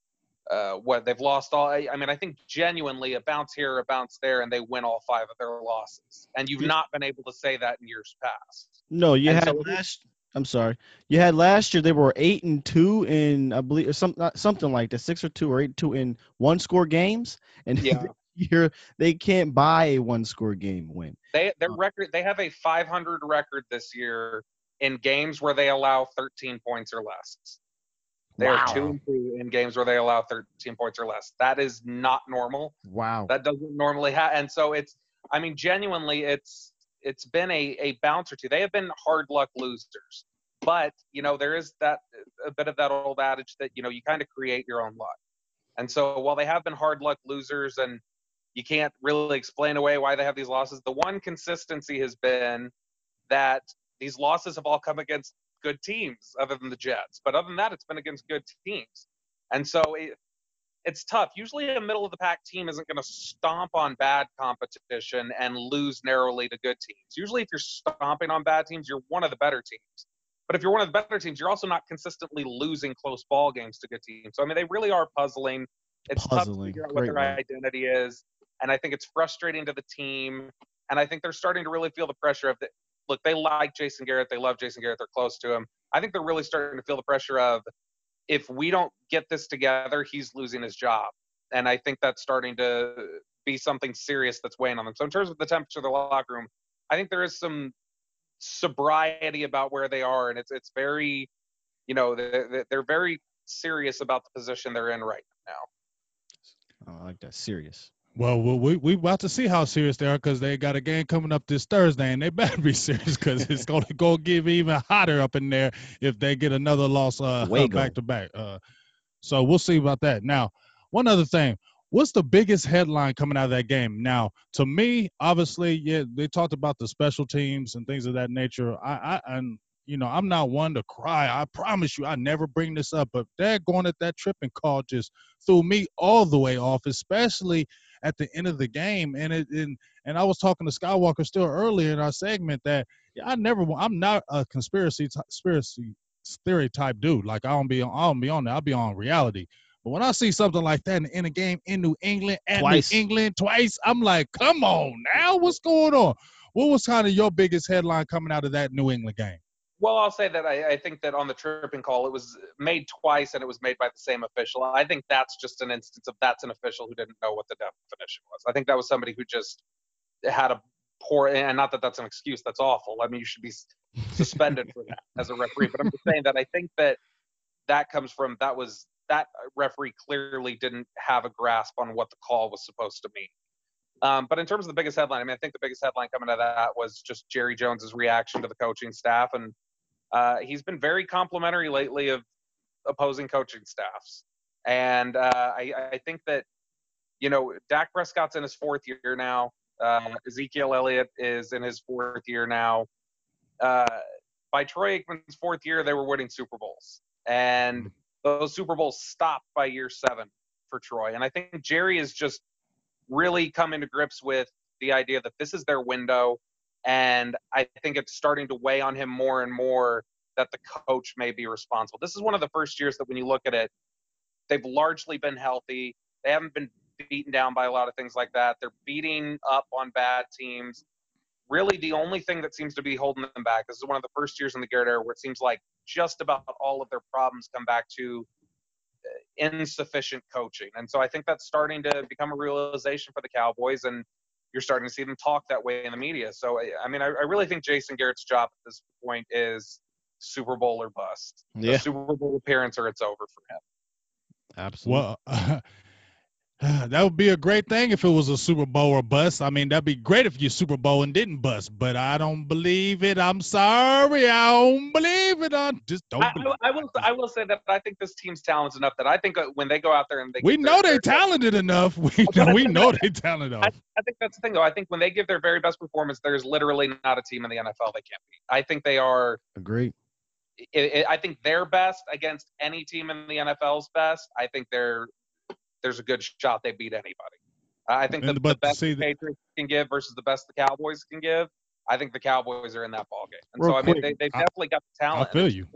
uh, what they've lost all. I, I mean, I think genuinely a bounce here, a bounce there, and they win all five of their losses. And you've not been able to say that in years past. No, you And had so last. I'm sorry. You had last year. They were eight and two in, I believe, or some something like that, six or two or eight and two in one score games. And Yeah. here they can't buy a one score game win. They their Huh. record they have a 500 record this year in games where they allow 13 points or less. They are two and two in games where they allow 13 points or less. That is not normal. Wow. That doesn't normally happen. And so it's I mean genuinely it's it's been a a bounce or two. They have been hard luck losers. But, you know, there is that a bit of that old adage that, you know, you kind of create your own luck. And so while they have been hard luck losers and you can't really explain away why they have these losses, the one consistency has been that these losses have all come against good teams other than the Jets. But other than that, it's been against good teams. And so it, it's tough. Usually a middle of the pack team isn't going to stomp on bad competition and lose narrowly to good teams. Usually if you're stomping on bad teams, you're one of the better teams. But if you're one of the better teams, you're also not consistently losing close ball games to good teams. So I mean, they really are puzzling. It's tough to Puzzling. figure out what Great their identity is, and I think it's frustrating to the team. And I think they're starting to really feel the pressure of the look. They like Jason Garrett. They love Jason Garrett. They're close to him. I think they're really starting to feel the pressure of if we don't get this together, he's losing his job. And I think that's starting to be something serious that's weighing on them. So in terms of the temperature of the locker room, I think there is some sobriety about where they are, and it's it's very, you know, they're, they're very serious about the position they're in right now. I like that. Serious. Well, we we about to see how serious they are because they got a game coming up this Thursday, and they better be serious because it's going to go give even hotter up in there if they get another loss uh back to back. Uh, so we'll see about that. Now, one other thing, what's the biggest headline coming out of that game? Now, to me, obviously, yeah, they talked about the special teams and things of that nature. I, I and you know, I'm not one to cry. I promise you, I never bring this up, but that going at that tripping call just threw me all the way off, especially at the end of the game. And it and and I was talking to Skywalker still earlier in our segment that yeah, I never I'm not a conspiracy ty- conspiracy theory type dude. Like I don't be on I don't be on that. I'll be on reality. But when I see something like that in, in a game in New England at Twice. New England twice, I'm like, come on now, what's going on? What was kind of your biggest headline coming out of that New England game? Well, I'll say that I, I think that on the tripping call, it was made twice and it was made by the same official. I think that's just an instance of that's an official who didn't know what the definition was. I think that was somebody who just had a poor, and not that that's an excuse, that's awful. I mean, you should be suspended for that as a referee. But I'm just saying that I think that that comes from that was that referee clearly didn't have a grasp on what the call was supposed to mean. Um, but in terms of the biggest headline, I mean, I think the biggest headline coming out of that was just Jerry Jones's reaction to the coaching staff, and uh, he's been very complimentary lately of opposing coaching staffs. And uh, I, I think that you know Dak Prescott's in his fourth year now. Uh, Ezekiel Elliott is in his fourth year now. Uh, by Troy Aikman's fourth year, they were winning Super Bowls, and those Super Bowls stopped by year seven for Troy. And I think Jerry is just really coming to grips with the idea that this is their window, and I think it's starting to weigh on him more and more that the coach may be responsible. This is one of the first years that when you look at it, they've largely been healthy. They haven't been beaten down by a lot of things like that. They're beating up on bad teams. Really, the only thing that seems to be holding them back. This is one of the first years in the Garrett era where it seems like just about all of their problems come back to uh, insufficient coaching. And so I think that's starting to become a realization for the Cowboys, and you're starting to see them talk that way in the media. So I, I mean, I, I really think Jason Garrett's job at this point is Super Bowl or bust. Yeah. A Super Bowl appearance or it's over for him. Absolutely. Well, that would be a great thing if it was a Super Bowl or bust. I mean, that'd be great if you Super Bowl and didn't bust, but I don't believe it. I'm sorry, I don't believe it. I just don't. I, believe I, I will. I will say that I think this team's talented enough that I think uh, when they go out there and they We know they're talented enough. We know, we know they talented enough. I think that's the thing, though. I think when they give their very best performance, there's literally not a team in the NFL they can't beat. I think they are. Agreed. i i I think their best against any team in the NFL's best. I think they're there's a good shot they beat anybody. I think the, And- the best see the the- Patriots can give versus the best the Cowboys can give. I think the Cowboys are in that ball game, and Real so I mean quick, they, they've I- definitely got the talent. I feel you.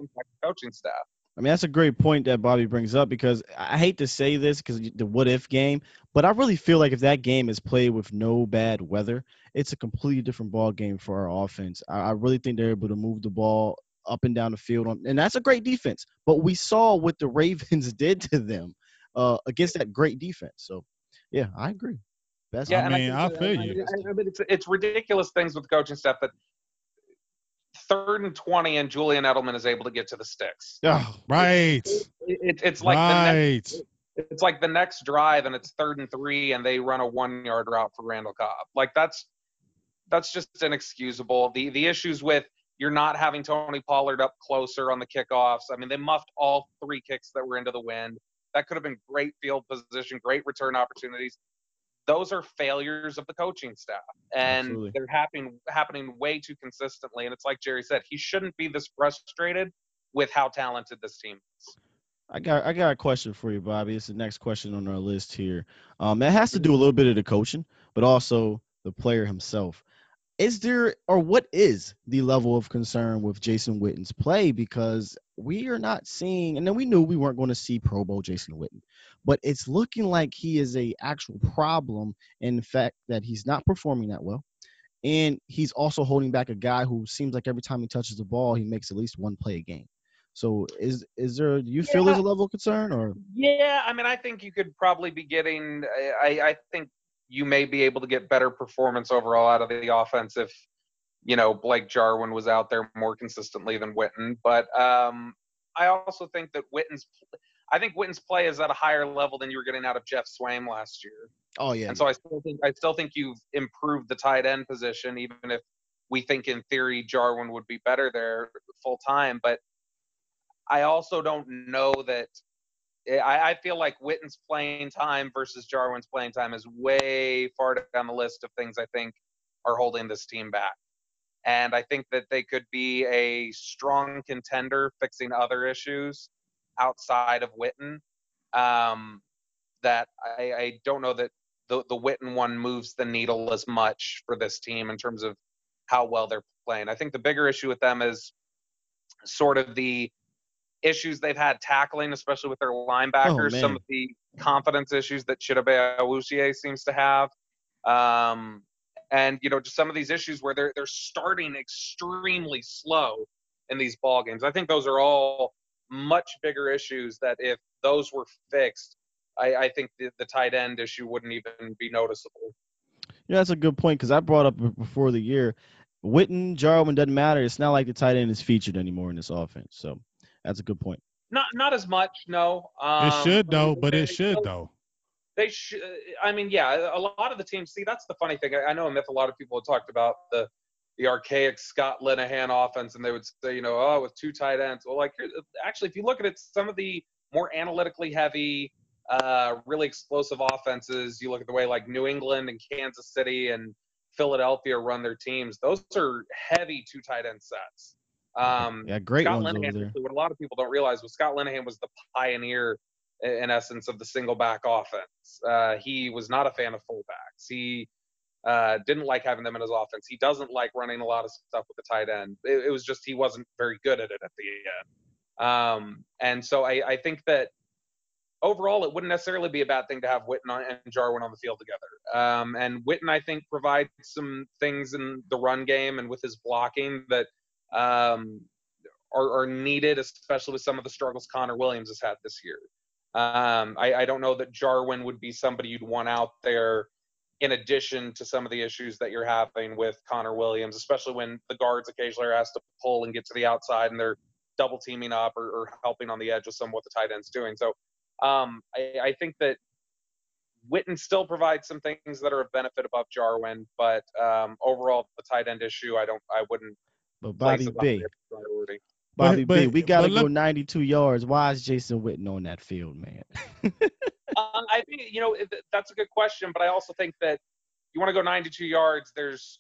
Coaching staff. I mean, that's a great point that Bobby brings up because I hate to say this because the what if game, but I really feel like if that game is played with no bad weather, it's a completely different ball game for our offense. I, I really think they're able to move the ball up and down the field, on, and that's a great defense. But we saw what the Ravens did to them uh, against that great defense. So, yeah, I agree. Best Yeah, I and mean, think I that- feel I- you. I, I mean, it's it's ridiculous things with the coaching staff that third and twenty and Julian Edelman is able to get to the sticks. Oh, Right. It, it, it's like the next, right. it's like the next drive and it's third and three and they run a one yard route for Randall Cobb. Like that's that's just inexcusable. The the issues with you're not having Tony Pollard up closer on the kickoffs. I mean, they muffed all three kicks that were into the wind. That could have been great field position, great return opportunities. Those are failures of the coaching staff, and Absolutely. they're happening happening way too consistently. And it's like Jerry said, he shouldn't be this frustrated with how talented this team is. I got I got a question for you, Bobby. It's the next question on our list here. Um, that has to do a little bit of the coaching, but also the player himself. Is there or what is the level of concern with Jason Witten's play? Because we are not seeing, and then we knew we weren't going to see Pro Bowl Jason Witten, but it's looking like he is a actual problem in the fact that he's not performing that well. And he's also holding back a guy who seems like every time he touches the ball, he makes at least one play a game. So is is there? Do you feel there's a level of concern, or Yeah, I mean, I think you could probably be getting. I, I think you may be able to get better performance overall out of the offense if, you know, Blake Jarwin was out there more consistently than Witten. But um, I also think that Witten's. I think Witten's play is at a higher level than you were getting out of Geoff Swaim last year. oh yeah, And so I still think I still think you've improved the tight end position, even if we think in theory Jarwin would be better there full time. But I also don't know that. I, I feel like Witten's playing time versus Jarwin's playing time is way far down the list of things I think are holding this team back. And I think that they could be a strong contender fixing other issues outside of Witten. Um, that I, I don't know that the the Witten one moves the needle as much for this team in terms of how well they're playing. I think the bigger issue with them is sort of the issues they've had tackling, especially with their linebackers. man. some of the confidence issues that Chidobe Awuzie seems to have, um, and you know just some of these issues where they're they're starting extremely slow in these ball games. I think those are all much bigger issues that if those were fixed, I, I think the, the tight end issue wouldn't even be noticeable. Yeah, that's a good point because I brought up before the year, Witten, Jarwin doesn't matter. It's not like the tight end is featured anymore in this offense. So that's a good point. Not not as much, no. Um, It should though, but it should though. They should. I mean, yeah, a lot of the teams. See, that's the funny thing. I, I know if a lot of people have talked about the the archaic Scott Linehan offense, and they would say, you know, oh, with two tight ends. Well, like actually, if you look at it, some of the more analytically heavy, uh, really explosive offenses. You look at the way like New England and Kansas City and Philadelphia run their teams. Those are heavy two tight end sets. Um, Yeah, great Scott ones Linehan, over there. what a lot of people don't realize was Scott Linehan was the pioneer, in essence, of the single back offense. Uh, he was not a fan of fullbacks. He uh, didn't like having them in his offense. He doesn't like running a lot of stuff with the tight end. It, it was just he wasn't very good at it at the end. Um, and so I, I think that overall it wouldn't necessarily be a bad thing to have Witten and Jarwin on the field together. Um, and Witten, I think, provides some things in the run game and with his blocking that um, are, are needed, especially with some of the struggles Connor Williams has had this year. Um, I, I don't know that Jarwin would be somebody you'd want out there in addition to some of the issues that you're having with Connor Williams, especially when the guards occasionally are asked to pull and get to the outside and they're double teaming up or, or helping on the edge with some of what the tight end's doing. So um, I, I think that Witten still provides some things that are of benefit above Jarwin, but um, overall, the tight end issue, I don't, I wouldn't. But Bobby B. Bobby But- B, we gotta but let- go 92 yards. Why is Jason Witten on that field, man? Uh, I think you know that's a good question, but I also think that you want to go 92 yards. There's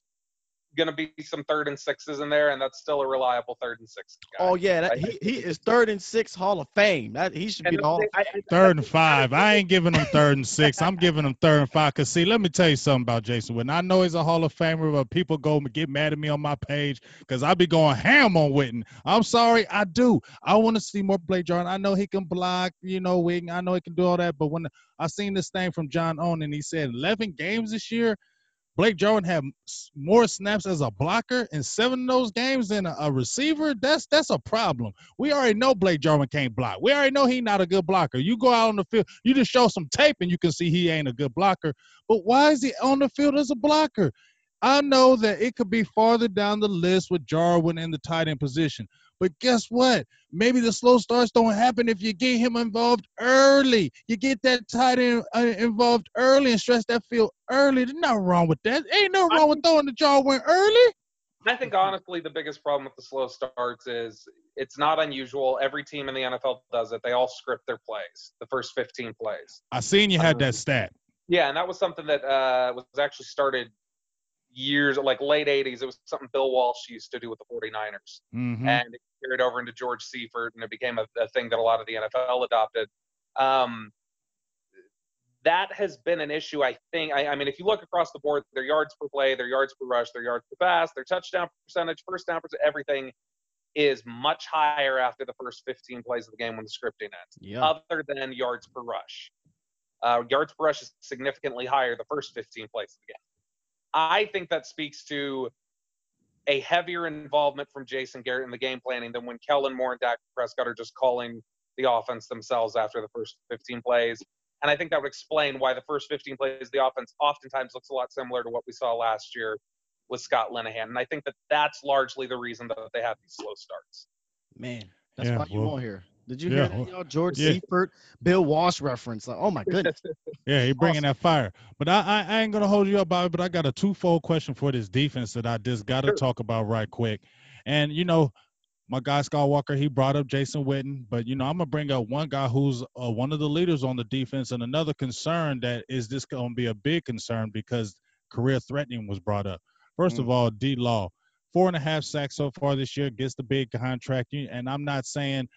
going to be some third and sixes in there, and that's still a reliable third and six. Guy. Oh yeah, that, I- he, he is third and six Hall of Fame. That he should be the Hall. I- I- Third and five. I ain't giving him third and six. I'm giving him third and five. Cause see, let me tell you something about Jason Witten. I know he's a Hall of Famer, but people go and get mad at me on my page because I be going ham on Witten. I'm sorry, I do. I want to see more Blake Jarwin. I know he can block, you know, Witten. I know he can do all that. But when I seen this thing from John Owen and he said 11 games this year, Blake Jarwin had more snaps as a blocker in seven of those games than a, a receiver. That's that's a problem. We already know Blake Jarwin can't block. We already know he's not a good blocker. You go out on the field, you just show some tape and you can see he ain't a good blocker. But why is he on the field as a blocker? I know that it could be farther down the list with Jarwin in the tight end position. But guess what? Maybe the slow starts don't happen if you get him involved early. You get that tight end uh, involved early and stretch that field early. There's nothing wrong with that. Ain't no wrong with throwing the Jarwin early. I think honestly, the biggest problem with the slow starts is it's not unusual. Every team in the NFL does it. They all script their plays, the first 15 plays. I seen you had that stat. Yeah, and that was something that uh, was actually started years, like late 80s. It was something Bill Walsh used to do with the 49ers. hmm and it carried over into George Seifert, and it became a, a thing that a lot of the NFL adopted. Um, that has been an issue, I think. I, I mean, if you look across the board, their yards per play, their yards per rush, their yards per pass, their touchdown percentage, first down percentage, everything is much higher after the first 15 plays of the game when the scripting ends, Yeah. other than yards per rush. Uh, yards per rush is significantly higher the first 15 plays of the game. I think that speaks to a heavier involvement from Jason Garrett in the game planning than when Kellen Moore and Dak Prescott are just calling the offense themselves after the first 15 plays. And I think that would explain why the first 15 plays, the offense oftentimes looks a lot similar to what we saw last year with Scott Linehan. And I think that that's largely the reason that they have these slow starts. Man, that's Yeah, why you well, on here. Did you yeah, hear that, y'all? George yeah. Seifert, Bill Walsh reference. Like, oh my goodness. Yeah, he bringing that fire. But I, I, I ain't gonna hold you up, Bobby. But I got a twofold question for this defense that I just got to Sure. talk about right quick. And you know, my guy Scott Walker, he brought up Jason Witten, but you know, I'm gonna bring up one guy who's uh, one of the leaders on the defense, and another concern that is this gonna be a big concern because career threatening was brought up. First of all, D Law, four and a half sacks so far this year, gets the big contract, and I'm not saying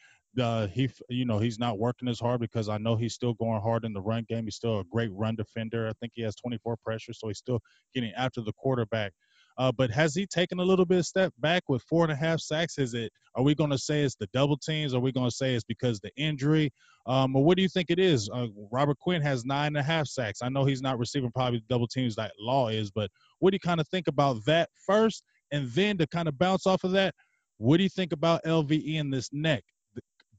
uh, he, you know, he's not working as hard because I know he's still going hard in the run game. He's still a great run defender. I think he has 24 pressures, so he's still getting after the quarterback. Uh, but has he taken a little bit of step back with four and a half sacks? Is it? Are we going to say it's the double teams? Are we going to say it's because the injury? Um, or what do you think it is? Uh, Robert Quinn has nine and a half sacks. I know he's not receiving probably double teams like Law is, but what do you kind of think about that first, and then to kind of bounce off of that? What do you think about LVE in this neck?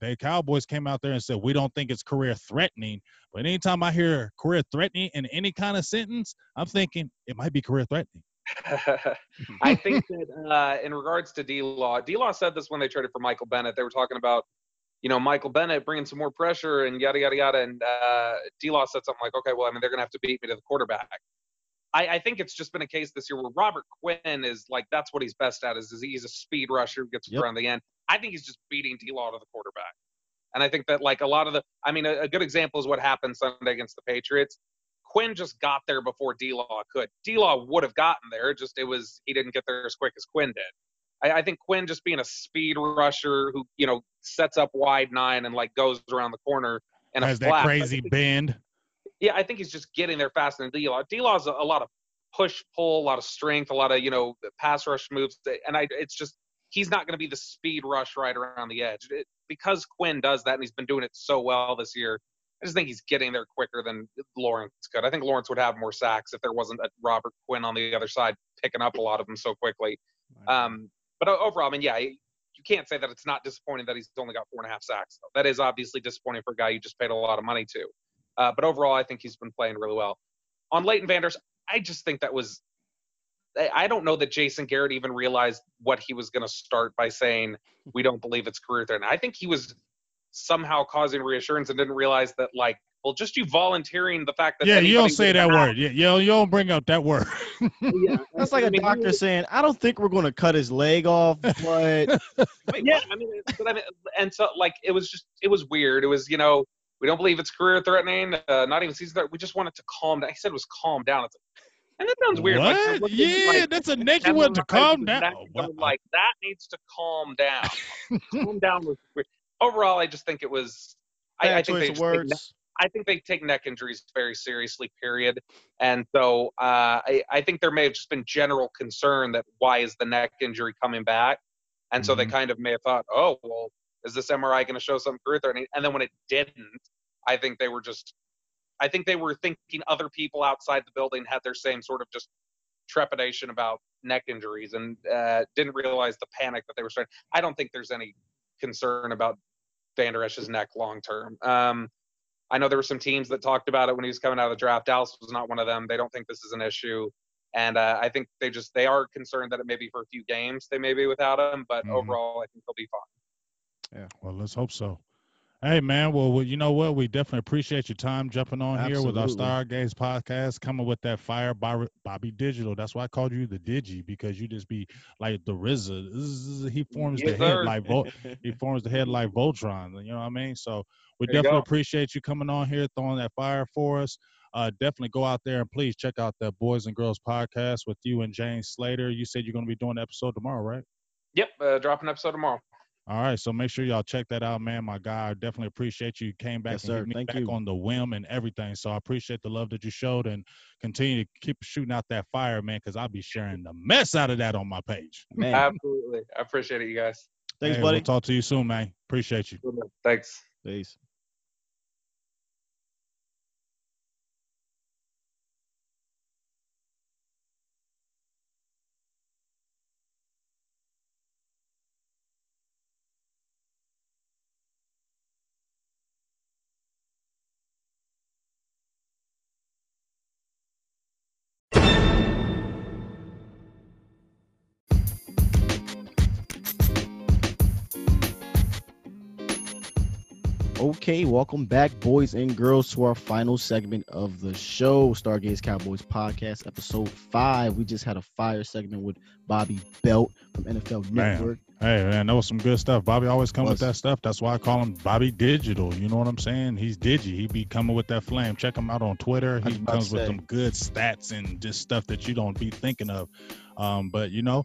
The, Cowboys came out there and said we don't think it's career threatening, but anytime I hear career threatening in any kind of sentence, I'm thinking it might be career threatening. I think that uh, in regards to D Law, D Law said this when they traded for Michael Bennett. They were talking about, you know, Michael Bennett bringing some more pressure and yada yada yada. And uh, D Law said something like, "Okay, well, I mean, they're gonna have to beat me to the quarterback." I, I think it's just been a case this year where Robert Quinn is like that's what he's best at is, is he's a speed rusher who gets Yep. around the end. I think he's just beating D Law to the quarterback. And I think that like a lot of the, I mean, a, a good example is what happened Sunday against the Patriots. Quinn just got there before D Law could. D Law would have gotten there, just it was he didn't get there as quick as Quinn did. I, I think Quinn just being a speed rusher who you know sets up wide nine and like goes around the corner and Has a that crazy bend? yeah, I think he's just getting there faster than D Law. D Law's a, a lot of push pull, a lot of strength, a lot of you know pass rush moves, and I it's just he's not going to be the speed rush right around the edge It- because Quinn does that, and he's been doing it so well this year. I just think he's getting there quicker than Lawrence could. I think Lawrence would have more sacks if there wasn't a Robert Quinn on the other side picking up a lot of them so quickly. Um, but overall, I mean, yeah, you can't say that it's not disappointing that he's only got four and a half sacks. Though. That is obviously disappointing for a guy you just paid a lot of money to. Uh, but overall, I think he's been playing really well. On Leighton Vanders, I just think that was. I- I don't know that Jason Garrett even realized what he was going to start by saying we don't believe it's career threatening. I think he was somehow causing reassurance and didn't realize that like Well, just you volunteering the fact that Yeah, you don't say that have- word. Yeah, you don't, you don't bring up that word. Yeah, That's like I a mean, doctor saying, "I don't think we're going to cut his leg off, but But yeah, I mean, but I mean, and so like it was just it was weird. It was you know we don't believe it's career threatening, uh, not even season threat. We just wanted to calm down. He said it was calm down. It's like, and that sounds weird. What? looking, yeah, like, that's a neck one to calm down. Oh, wow. Like that needs to calm down. calm down was weird. Overall, I just think it was. I, I think they take neck- I think they take neck injuries very seriously, period. And so uh, I, I think there may have just been general concern that why is the neck injury coming back? And so they Mhm. kind of may have thought, oh, well, is this MRI going to show something threatening? And then when it didn't, I think they were just, I think they were thinking other people outside the building had their same sort of just trepidation about neck injuries and uh, didn't realize the panic that they were starting. I don't think there's any concern about Van Der Esch's neck long term. Um, I know there were some teams that talked about it when he was coming out of the draft. Dallas was not one of them. They don't think this is an issue, and uh, I think they just they are concerned that it may be for a few games they may be without him, but Mhm. overall I think they'll be fine. Yeah, well, let's hope so. Hey, man. Well, well, you know what? We definitely appreciate your time jumping on here with our Stargaze podcast, coming with that fire, Bobby, Bobby Digital. That's why I called you the Digi because you just be like the RZA. He forms Yes, the head like Vol- he forms the head like Voltron. You know what I mean? So we There definitely go. appreciate you coming on here, throwing that fire for us. Uh, definitely go out there and please check out the Boys and Girls podcast with you and James Slater. You said you're going to be doing the episode tomorrow, right? Yep, uh, drop an episode tomorrow. All right, so make sure y'all check that out, man. My guy, I definitely appreciate you. You came back Yes, and sir. hit me Thank back you. on the whim and everything. So I appreciate the love that you showed and continue to keep shooting out that fire, man, because I'll be sharing the mess out of that on my page. Man, Absolutely, I appreciate it, you guys. thanks, Hey, buddy. We'll talk to you soon, man. Appreciate you. Thanks. Peace. Okay, welcome back, boys and girls, to our final segment of the show, Stargaze Cowboys podcast, episode five. We just had a fire segment with Bobby Belt from NFL Man. Network. Hey, man, that was some good stuff. Bobby always come with that stuff. That's why I call him Bobby Digital. You know what I'm saying? He's digi. He be coming with that flame. Check him out on Twitter. He comes with some good stats and just stuff that you don't be thinking of. Um, but you know,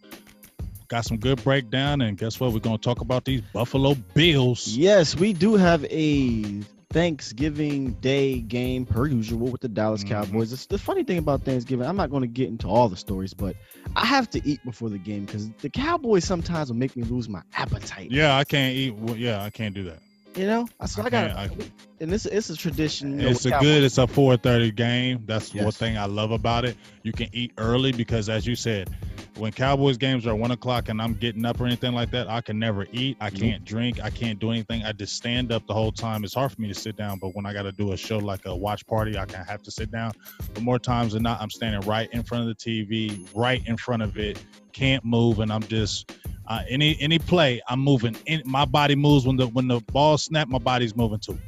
got some good breakdown. And guess what? We're gonna talk about these Buffalo Bills. Yes, we do have a Thanksgiving Day game per usual with the Dallas Mhm. Cowboys. It's the funny thing about Thanksgiving, I'm not going to get into all the stories, but I have to eat before the game because the Cowboys sometimes will make me lose my appetite. Yeah, I can't eat. Well, yeah, I can't do that. You know, I, so I I got, can't- I- and this it's a tradition. You know, It's a Cowboys. good. It's a 4:30 game. That's one thing I love about it. You can eat early because, as you said, when Cowboys games are one o'clock and I'm getting up or anything like that, I can never eat. I can't drink. I can't do anything. I just stand up the whole time. It's hard for me to sit down, but when I got to do a show like a watch party, I can have to sit down. But more times than not, I'm standing right in front of the TV, right in front of it. Can't move, and I'm just uh, any any play. I'm moving. In, my body moves when the when the ball snap. My body's moving too.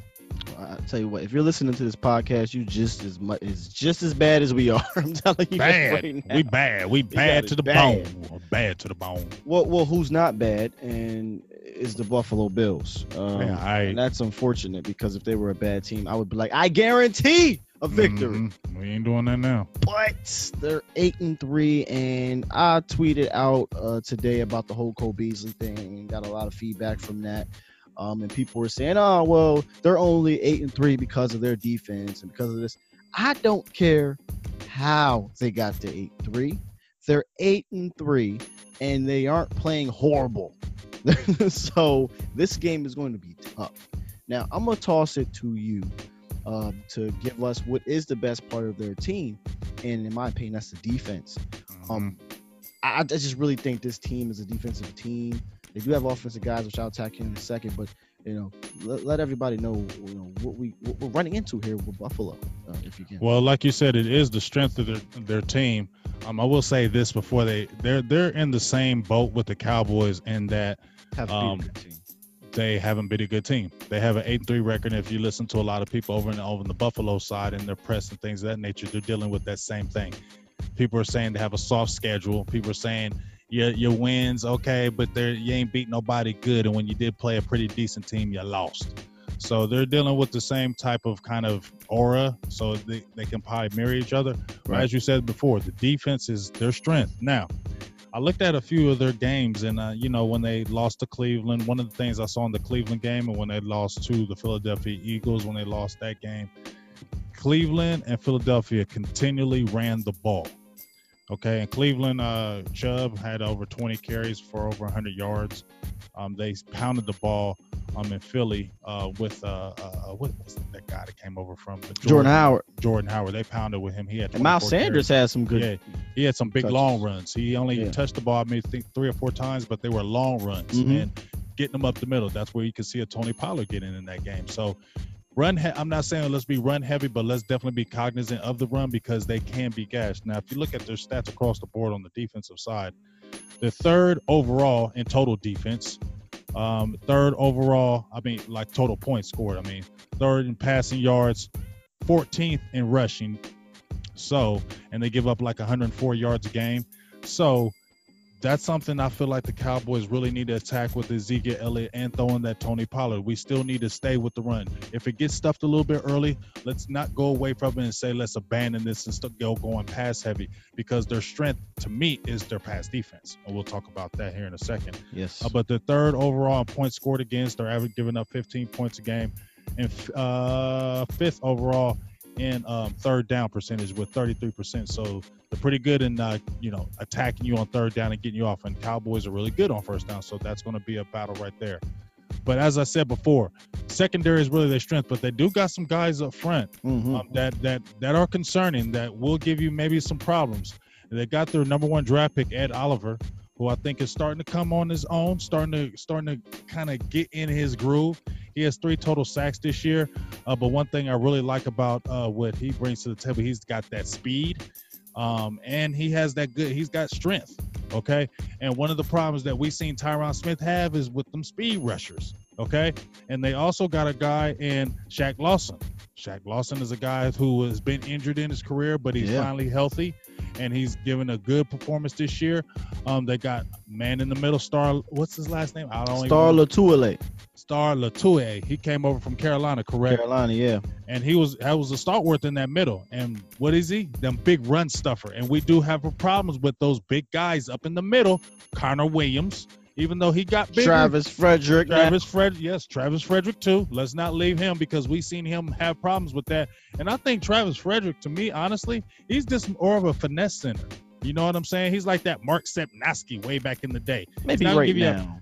I tell you what, if you're listening to this podcast, you just as much is just as bad as we are. I'm telling you bad. right we bad. We bad to the bad. bone. Bad to the bone. Well, well, who's not bad and is the Buffalo Bills. Um, Yeah, I- and that's unfortunate because if they were a bad team, I would be like, I guarantee a victory. Mhm. We ain't doing that now. But they're eight and three, and I tweeted out uh, today about the whole Cole Beasley thing and got a lot of feedback from that. Um, and people were saying, "Oh, well, they're only eight and three because of their defense and because of this." I don't care how they got to eight and three. They're eight and three, and they aren't playing horrible. so this game is going to be tough. Now I'm gonna toss it to you um, to give us what is the best part of their team, and in my opinion, that's the defense. Um, I, I just really think this team is a defensive team. They do have offensive guys, which I'll attack in a second, but you know, let, let everybody know, you know what we what we're running into here with Buffalo, uh, if you can. Well, like you said, it is the strength of their, their team. Um, I will say this before they they're they're in the same boat with the Cowboys in that have um, they haven't been a good team. They have an eight three record. And if you listen to a lot of people over in over in the Buffalo side and their press and things of that nature, they're dealing with that same thing. People are saying they have a soft schedule. People are saying your your wins okay, but they you ain't beat nobody good. And when you did play a pretty decent team, you lost. So they're dealing with the same type of kind of aura, so they, they can probably mirror each other. But Right. As you said before, the defense is their strength. Now, I looked at a few of their games, and uh, you know when they lost to Cleveland, one of the things I saw in the Cleveland game, and when they lost to the Philadelphia Eagles, when they lost that game, Cleveland and Philadelphia continually ran the ball. Okay, and Cleveland, uh, Chubb had over 20 carries for over 100 yards. Um, they pounded the ball um, in Philly uh, with uh, uh, what was that guy that came over from the Jordan Howard Jordan Howard. They pounded with him. He had and Miles 24 carries. Sanders had some good. Yeah, he had some big touches. long runs. He only Yeah. touched the ball, I mean, think three or four times, but they were long runs Mhm. and getting them up the middle. That's where you can see a Tony Pollard getting in that game. So run. He- I'm not saying let's be run heavy, but let's definitely be cognizant of the run because they can be gashed. Now, if you look at their stats across the board on the defensive side, they're third overall in total defense. Um, third overall, I mean, like total points scored. I mean, third in passing yards, 14th in rushing. So, and they give up like 104 yards a game. So, that's something I feel like the Cowboys really need to attack with Ezekiel Elliott and throwing that Tony Pollard. We still need to stay with the run. If it gets stuffed a little bit early, let's not go away from it and say let's abandon this and st- go going pass heavy because their strength to me is their pass defense. And we'll talk about that here in a second. Yes. Uh, but the third overall in points scored against, they're average giving up 15 points a game, and uh, fifth overall in um, third down percentage with 33%. So they're pretty good in uh, you know attacking you on third down and getting you off. And Cowboys are really good on first down, so that's going to be a battle right there. But as I said before, secondary is really their strength, but they do got some guys up front Mhm. um, that that that are concerning that will give you maybe some problems. They got their number one draft pick Ed Oliver, who I think is starting to come on his own, starting to starting to kind of get in his groove. He has three total sacks this year, uh, but one thing I really like about uh, what he brings to the table, he's got that speed, um, and he has that good. He's got strength. Okay, and one of the problems that we've seen Tyron Smith have is with them speed rushers. Okay, and they also got a guy in Shaq Lawson. Shaq Lawson is a guy who has been injured in his career, but he's Yeah. finally healthy, and he's given a good performance this year. Um, they got man in the middle, Star. What's his last name? I don't Star even. Latuile, Star Latue. He came over from Carolina, correct? Carolina. Yeah. and he was that was a stalwart in that middle. And what is he? Them big run stuffer. And we do have problems with those big guys up in the middle. Connor Williams, even though he got bigger. Travis Frederick. Travis Fred, yes, Travis Frederick too. Let's not leave him because we've seen him have problems with that. And I think Travis Frederick, to me, honestly, he's just more of a finesse center. You know what I'm saying? He's like that Mark Stepnoski way back in the day. Maybe right give you a- now.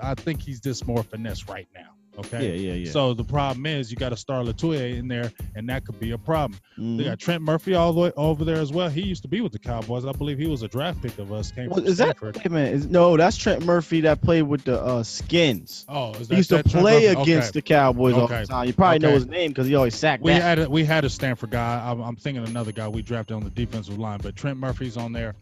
I think he's just more finesse right now. Okay. Yeah, yeah, yeah. So the problem is you got a Star Latoya in there, and that could be a problem. Mhm. They got Trent Murphy all the way over there as well. He used to be with the Cowboys. I believe he was a draft pick of us. Came Well, from is that Stanford. wait a? Is, no, that's Trent Murphy that played with the uh, Skins. Oh, is He that, used to Trent play Murphy? against Okay. the Cowboys all Okay. the time. You probably know his name because he always sacked We that. had a, we had a Stanford guy. I'm, I'm thinking another guy we drafted on the defensive line, but Trent Murphy's on there.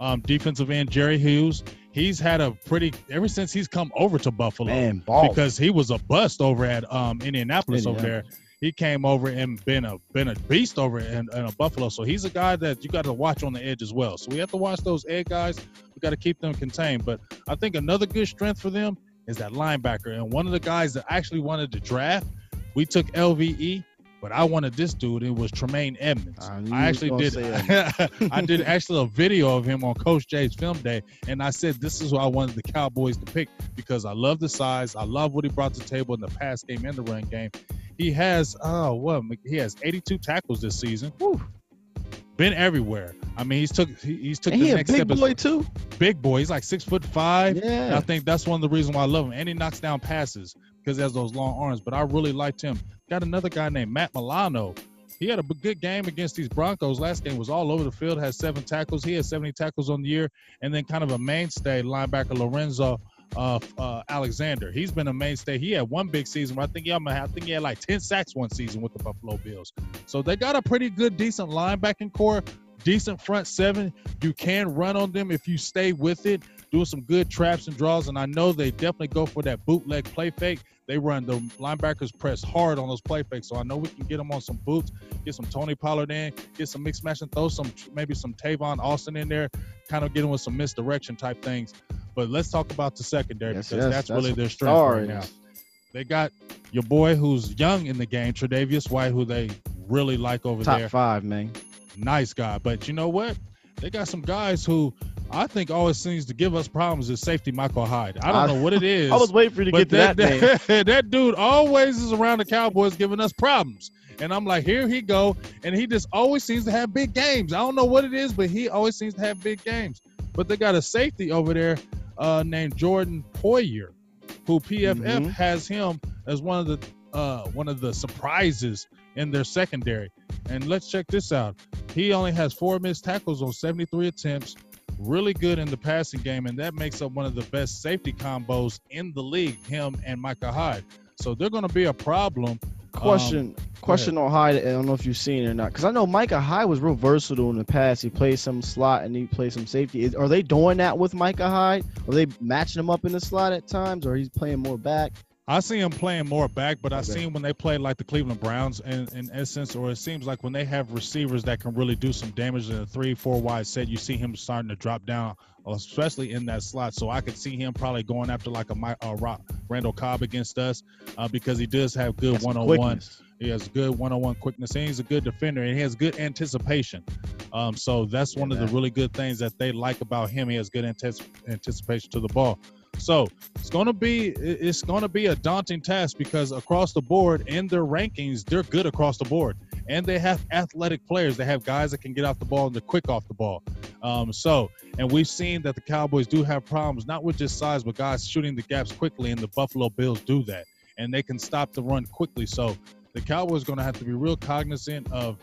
Um, defensive end Jerry Hughes. He's had a pretty ever since he's come over to Buffalo Man, because he was a bust over at um, Indianapolis over there. He came over and been a been a beast over in, in a Buffalo. So he's a guy that you got to watch on the edge as well. So we have to watch those edge guys. We got to keep them contained. But I think another good strength for them is that linebacker. And one of the guys that actually wanted to draft, we took LVE, but I wanted this dude. It was Tremaine Edmunds. Ah, I I actually did. I did actually a video of him on Coach J's film day, and I said this is what I wanted the Cowboys to pick because I love the size, I love what he brought to the table in the pass game and the run game. He has oh what he has 82 tackles this season. Whew. Been everywhere. I mean, he's took he, he's took And the he a big step. boy too. big boy. He's like six foot five. Yeah. I think that's one of the reasons why I love him. And he knocks down passes because he has those long arms. But I really liked him. Got another guy named Matt Milano. He had a good game against these Broncos. Last game was all over the field. Had seven tackles. He had 70 tackles on the year. And then kind of a mainstay linebacker Lorenzo uh, uh, Alexander. He's been a mainstay. He had one big season. I think he had, I think he had like 10 sacks one season with the Buffalo Bills. So they got a pretty good, decent linebacking core. decent front seven. You can run on them if you stay with it, doing some good traps and draws. And I know they definitely go for that bootleg play fake. They run the linebackers press hard on those play fakes. So I know we can get them on some boots, get some Tony Pollard in, get some mix match and throw some maybe some Tavon Austin in there, kind of get them with some misdirection type things. But let's talk about the secondary Yes, because yes, that's, that's really their strength right now. They got your boy who's young in the game, Tre'Davious White, who they really like over Top there. five, man. Nice guy. But you know what? They got some guys who I think always seems to give us problems is safety Micah Hyde. I don't I- know what it is. I was waiting for you to get to that, name. that, dude always is around the Cowboys giving us problems. And I'm like, here he go. And he just always seems to have big games. I don't know what it is, but he always seems to have big games. But they got a safety over there uh, named Jordan Poyer, who PFF Mhm. has him as one of the uh, one of the surprises in their secondary. And let's check this out. He only has four missed tackles on 73 attempts. Really good in the passing game, and that makes up one of the best safety combos in the league. Him and Micah Hyde. So they're going to be a problem. Question, um, question on Hyde. I don't know if you've seen it or not, because I know Micah Hyde was real versatile in the past. He played some slot and he played some safety. Is, are they doing that with Micah Hyde? Are they matching him up in the slot at times, or he's playing more back? I see him playing more back, but I Okay. see him when they play like the Cleveland Browns in, in essence, or it seems like when they have receivers that can really do some damage in a three, four wide set, you see him starting to drop down, especially in that slot. So I could see him probably going after like a, uh Randall Cobb against us uh, because he does have good one on one. He has good one-on-one quickness, and he's a good defender, and he has good anticipation. Um, so that's Yeah, one of the really good things that they like about him. He has good antici- anticipation to the ball. So it's gonna be it's gonna be a daunting task because across the board in their rankings, they're good across the board, and they have athletic players. They have guys that can get off the ball and they're quick off the ball. Um, so and we've seen that the Cowboys do have problems, not with just size, but guys shooting the gaps quickly, and the Buffalo Bills do that, and they can stop the run quickly. So the Cowboys are going to have to be real cognizant of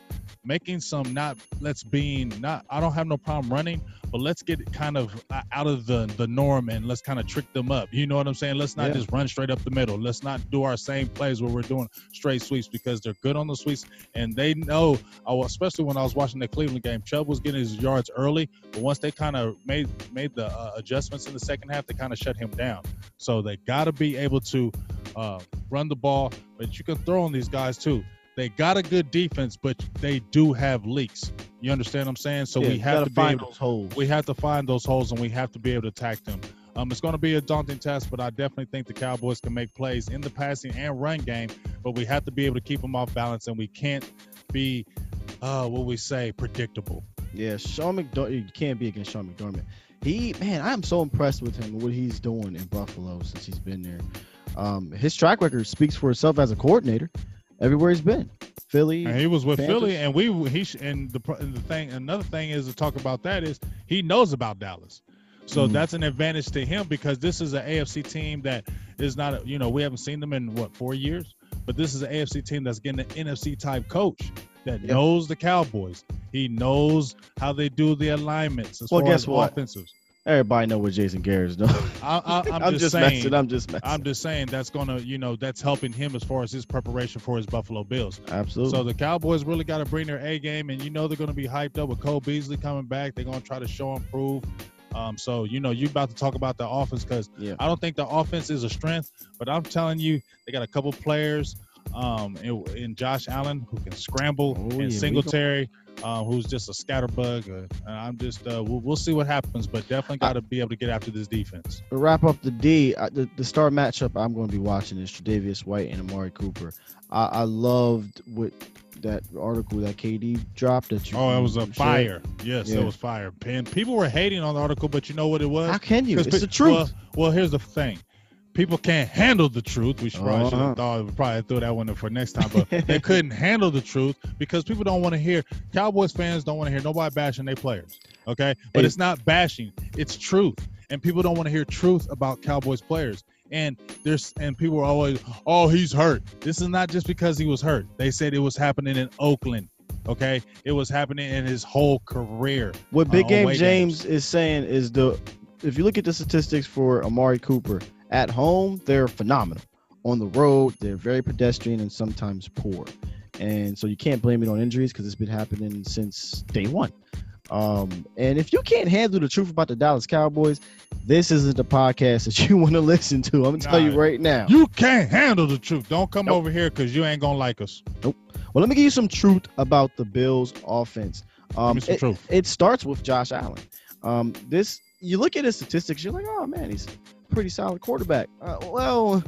making some not let's being not I don't have no problem running, but let's get kind of uh, out of the the norm and let's kind of trick them up. You know what I'm saying? Let's not Yeah. just run straight up the middle. Let's not do our same plays where we're doing straight sweeps because they're good on the sweeps and they know. Especially when I was watching the Cleveland game, Chubb was getting his yards early, but once they kind of made made the uh, adjustments in the second half, they kind of shut him down. So they got to be able to uh, run the ball, but you can throw on these guys too. They got a good defense, but they do have leaks. You understand what I'm saying? So Yeah, we have to be find able, those holes. we have to find those holes and we have to be able to attack them. Um, it's going to be a daunting task, but I definitely think the Cowboys can make plays in the passing and run game. But we have to be able to keep them off balance, and we can't be, uh, what we say, predictable. Yeah, Sean McDermott. You can't be against Sean McDermott. He, man, I'm so impressed with him and what he's doing in Buffalo since he's been there. Um, his track record speaks for itself as a coordinator. Everywhere he's been, Philly. And he was with Panthers. Philly, and we he and the and the thing another thing is to talk about that is he knows about Dallas, so Mhm. that's an advantage to him because this is an AFC team that is not a, you know we haven't seen them in what four years, but this is an AFC team that's getting an NFC type coach that Yeah. knows the Cowboys. He knows how they do the alignments as Well, far guess as what? offensives. Everybody know what Jason Garrett is doing. I, I, I'm, I'm just, just saying. messing. I'm just messing. I'm just saying that's gonna, you know, that's helping him as far as his preparation for his Buffalo Bills. Absolutely. So the Cowboys really got to bring their A game, and you know they're going to be hyped up with Cole Beasley coming back. They're going to try to show and prove. Um, so you know you're about to talk about the offense because Yeah. I don't think the offense is a strength, but I'm telling you they got a couple players um, in, in Josh Allen who can scramble, Oh, yeah, and we Singletary uh, who's just a scatterbug. Uh, I'm just uh, we'll, we'll see what happens, but definitely got to be able to get after this defense. to wrap up the D, uh, the, the star matchup I'm going to be watching is Tre'Davious White and Amari Cooper. I, I loved what that article that KD dropped that you. Oh, it was a shared. fire. Yes, Yeah. it was fire. And people were hating on the article, but you know what it was? How can you? It's pe- the truth. Well, well, here's the thing. People can't handle the truth. We should probably should Uh-huh. have thought we probably throw that one in for next time, but they couldn't handle the truth because people don't want to hear. Cowboys fans don't want to hear nobody bashing their players. Okay, but Hey. it's not bashing; it's truth, and people don't want to hear truth about Cowboys players. And there's and people are always, oh, he's hurt. This is not just because he was hurt. They said it was happening in Oakland. Okay, it was happening in his whole career. What Big uh, Game James games. is saying is the if you look at the statistics for Amari Cooper at home, they're phenomenal. On the road, they're very pedestrian and sometimes poor. and so you can't blame it on injuries because it's been happening since day one. Um, and if you can't handle the truth about the Dallas Cowboys, this isn't the podcast that you want to listen to. I'm gonna tell you right now. You can't handle the truth. Don't come Nope. over here because you ain't gonna like us. Nope. Well, let me give you some truth about the Bills' offense. Um, it, truth. it starts with Josh Allen. Um, this you look at his statistics, you're like, oh man, he's pretty solid quarterback. Uh, well,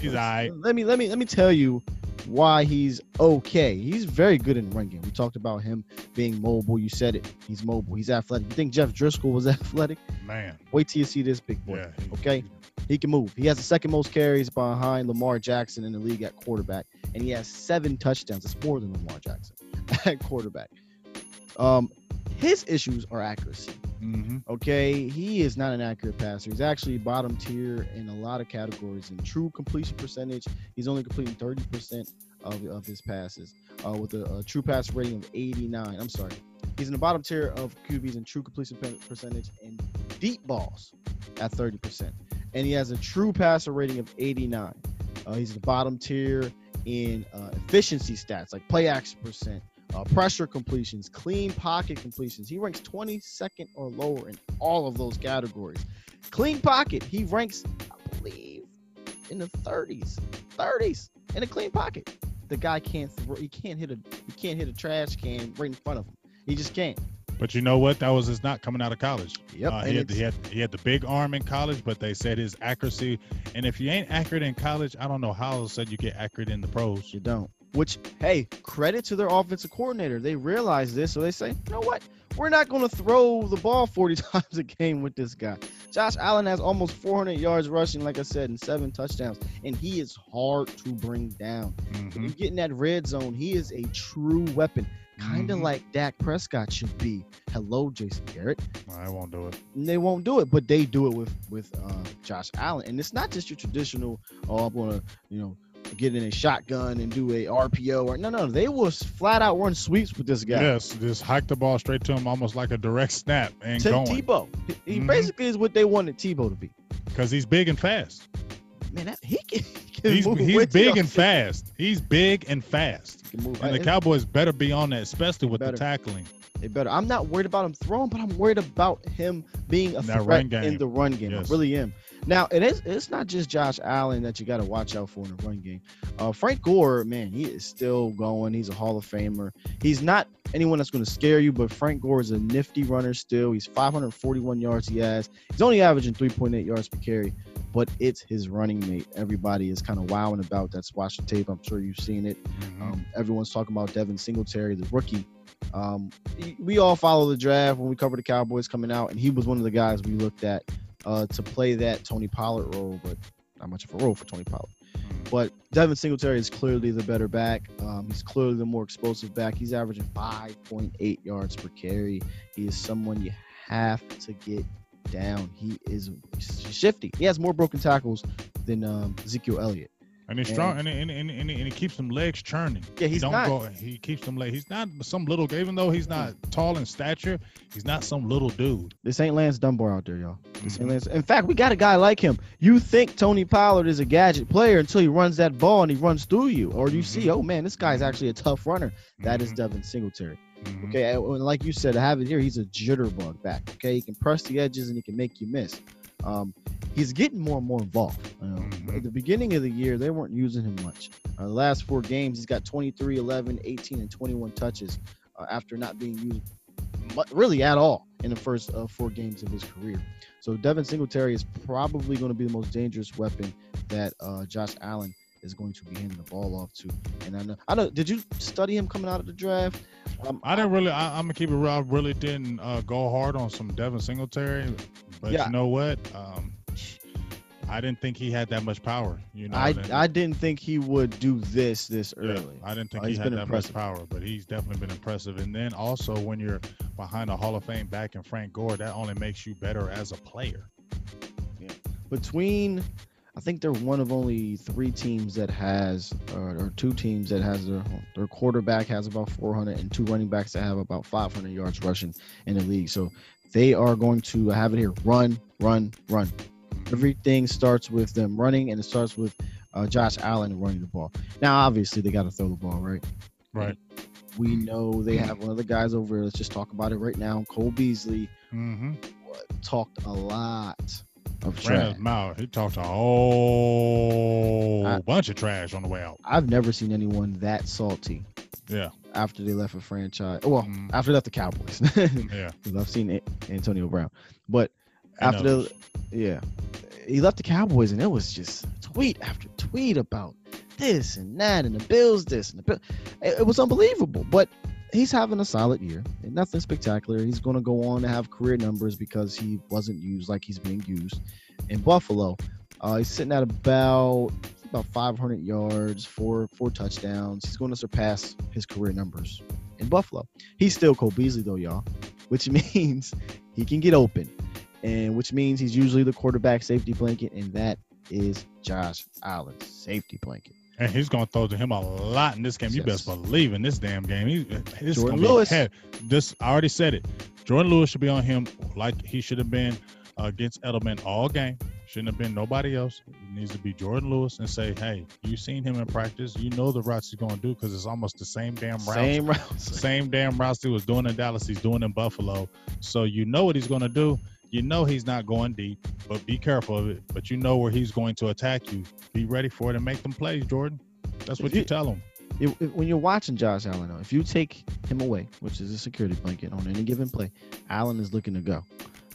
He's all right. let me let me let me tell you why he's okay. He's very good in run game. We talked about him being mobile. You said it. He's mobile. He's athletic. You think Jeff Driskel was athletic? Man. Wait till you see this big boy. Yeah. he- Okay. He can move. He has the second most carries behind Lamar Jackson in the league at quarterback, and he has seven touchdowns. It's more than Lamar Jackson at quarterback. Um, his issues are accuracy. Mhm. Okay, he is not an accurate passer. He's actually bottom tier in a lot of categories. In true completion percentage, he's only completing 30% of, of his passes uh, with a, a true pass rating of 89. I'm sorry. He's in the bottom tier of QBs in true completion percentage and deep balls at 30%. And he has a true passer rating of 89. Uh, he's the bottom tier in uh, efficiency stats like play action percent, uh, pressure completions, clean pocket completions. He ranks 22nd or lower in all of those categories. Clean pocket, he ranks, I believe, in the 30s. 30s in a clean pocket. The guy can't throw. He can't hit a. He can't hit a trash can right in front of him. He just can't. But you know what? That was his not coming out of college. Yep. Uh, he, had, he, had, he had the big arm in college, but they said his accuracy. And if you ain't accurate in college, I don't know how all of a sudden you get accurate in the pros. You don't. Which, hey, credit to their offensive coordinator. They realize this, so they say, you know what? We're not going to throw the ball 40 times a game with this guy. Josh Allen has almost 400 yards rushing, like I said, and seven touchdowns, and he is hard to bring down. When Mhm. you get in that red zone, he is a true weapon, kind of Mhm. like Dak Prescott should be. Hello, Jason Garrett. I won't do it. They won't do it, but they do it with with uh, Josh Allen, and it's not just your traditional. Oh, I'm gonna you know get in a shotgun and do a RPO or no, no, they will flat out run sweeps with this guy. Yes, just hike the ball straight to him almost like a direct snap and Tim going Tebow, he, Mhm. basically is what they wanted Tebow to be. because he's big and fast. Man, that, he can, he can He's, he's big and fast. He's big and fast. Move. And the Cowboys better be on that, especially with Better. the tackling. They better. I'm not worried about him throwing, but I'm worried about him being a That threat in the run game. Yes. I really am. Now it is. It's not just Josh Allen that you got to watch out for in the run game. Uh, Frank Gore, man, he is still going. He's a Hall of Famer. He's not anyone that's going to scare you, but Frank Gore is a nifty runner still. He's 541 yards. He has. He's only averaging 3.8 yards per carry, but it's his running mate. Everybody is kind of wowing about. That's watched the tape. I'm sure you've seen it. Mhm. Um, everyone's talking about Devin Singletary, the rookie. Um, we all follow the draft when we cover the Cowboys coming out, and he was one of the guys we looked at uh, to play that Tony Pollard role, but not much of a role for Tony Pollard. Mhm. But Devin Singletary is clearly the better back. Um, he's clearly the more explosive back. He's averaging 5.8 yards per carry. He is someone you have to get down. He is shifty. He has more broken tackles than um, Ezekiel Elliott. And he's strong, and, and, and, and, and he keeps them legs churning. Yeah, he he's don't not. go. He keeps them legs. He's not some little. Even though he's not tall in stature, he's not some little dude. This ain't Lance Dunbar out there, y'all. This ain't Mhm. Lance. In fact, we got a guy like him. You think Tony Pollard is a gadget player until he runs that ball and he runs through you, or you see, Mhm. oh man, this guy's actually a tough runner. That is Mhm. Devin Singletary. Mhm. Okay, and like you said, I have it here. He's a jitterbug back. Okay, he can press the edges and he can make you miss. Um, he's getting more and more involved. You know, Mhm. At the beginning of the year, they weren't using him much. Uh, the last four games, he's got 23, 11, 18, and 21 touches uh, after not being used really at all in the first uh, four games of his career. So Devin Singletary is probably going to be the most dangerous weapon that uh, Josh Allen is going to be handing the ball off to. And I know, I know. Did you study him coming out of the draft? Um, I didn't really. I, I'm gonna keep it real. I really didn't uh, go hard on some Devin Singletary, but Yeah. you know what? Um, I didn't think he had that much power. You know, I, I didn't think he would do this this yeah, early. I didn't think Uh, he had that impressive. much power, but he's definitely been impressive. And then also when you're behind a Hall of Fame back in Frank Gore, that only makes you better as a player. Between, I think they're one of only three teams that has, or, or two teams that has their their quarterback has about 400 and two running backs that have about 500 yards rushing in the league. So they are going to have it here: run, run, run. Everything starts with them running, and it starts with uh, Josh Allen running the ball. Now, obviously, they got to throw the ball, right? Right. We know they have one of the guys over. there. Let's just talk about it right now. Cole Beasley Mm-hmm. talked a lot of trash. mouth. He talked a whole I- bunch of trash on the way out. I've never seen anyone that salty Yeah. after they left a franchise. Well, Mm. after they left the Cowboys. yeah. I've seen A- Antonio Brown, but And after others. the yeah, he left the Cowboys, and it was just tweet after tweet about this and that, and the Bills this and the Bill. It, it was unbelievable, but he's having a solid year. Nothing spectacular. He's going to go on to have career numbers because he wasn't used like he's being used in Buffalo. Uh, he's sitting at about about 500 yards, four four touchdowns. He's going to surpass his career numbers in Buffalo. He's still Cole Beasley though, y'all, which means he can get open, and which means he's usually the quarterback safety blanket, and that is Josh Allen's safety blanket. And he's gonna throw to him a lot in this game. You best believe in this damn game. He, this Jourdan Lewis. This I already said it. Jourdan Lewis should be on him like he should have been against Edelman all game. Shouldn't have been nobody else. It needs to be Jourdan Lewis and say, "Hey, you seen him in practice. You know the routes he's gonna do because it's almost the same damn routes. Same routes. Same damn routes he was doing in Dallas. He's doing in Buffalo. So you know what he's gonna do. You know he's not going deep, but be careful of it. But you know where he's going to attack you. Be ready for it and make them plays, Jourdan. That's what you you- tell him. It- it- when you're watching Josh Allen, though, if you take him away, which is a security blanket on any given play, Allen is looking to go.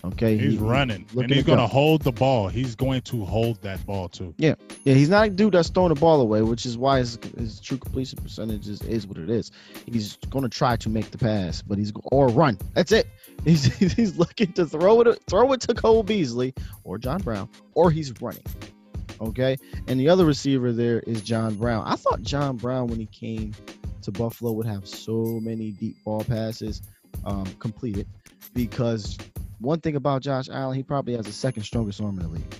Okay, He's He- running, and he's to go. going to hold the ball. He's going to hold that ball too. Yeah, yeah, he's not a dude that's throwing the ball away, which is why his, his true completion percentage is, is what it is. He's going to try to make the pass, but he's or run. That's it. He's he's looking to throw it throw it to Cole Beasley or John Brown, or he's running. Okay, and the other receiver there is John Brown. I thought John Brown when he came to Buffalo would have so many deep ball passes um, completed because one thing about Josh Allen, he probably has the second strongest arm in the league.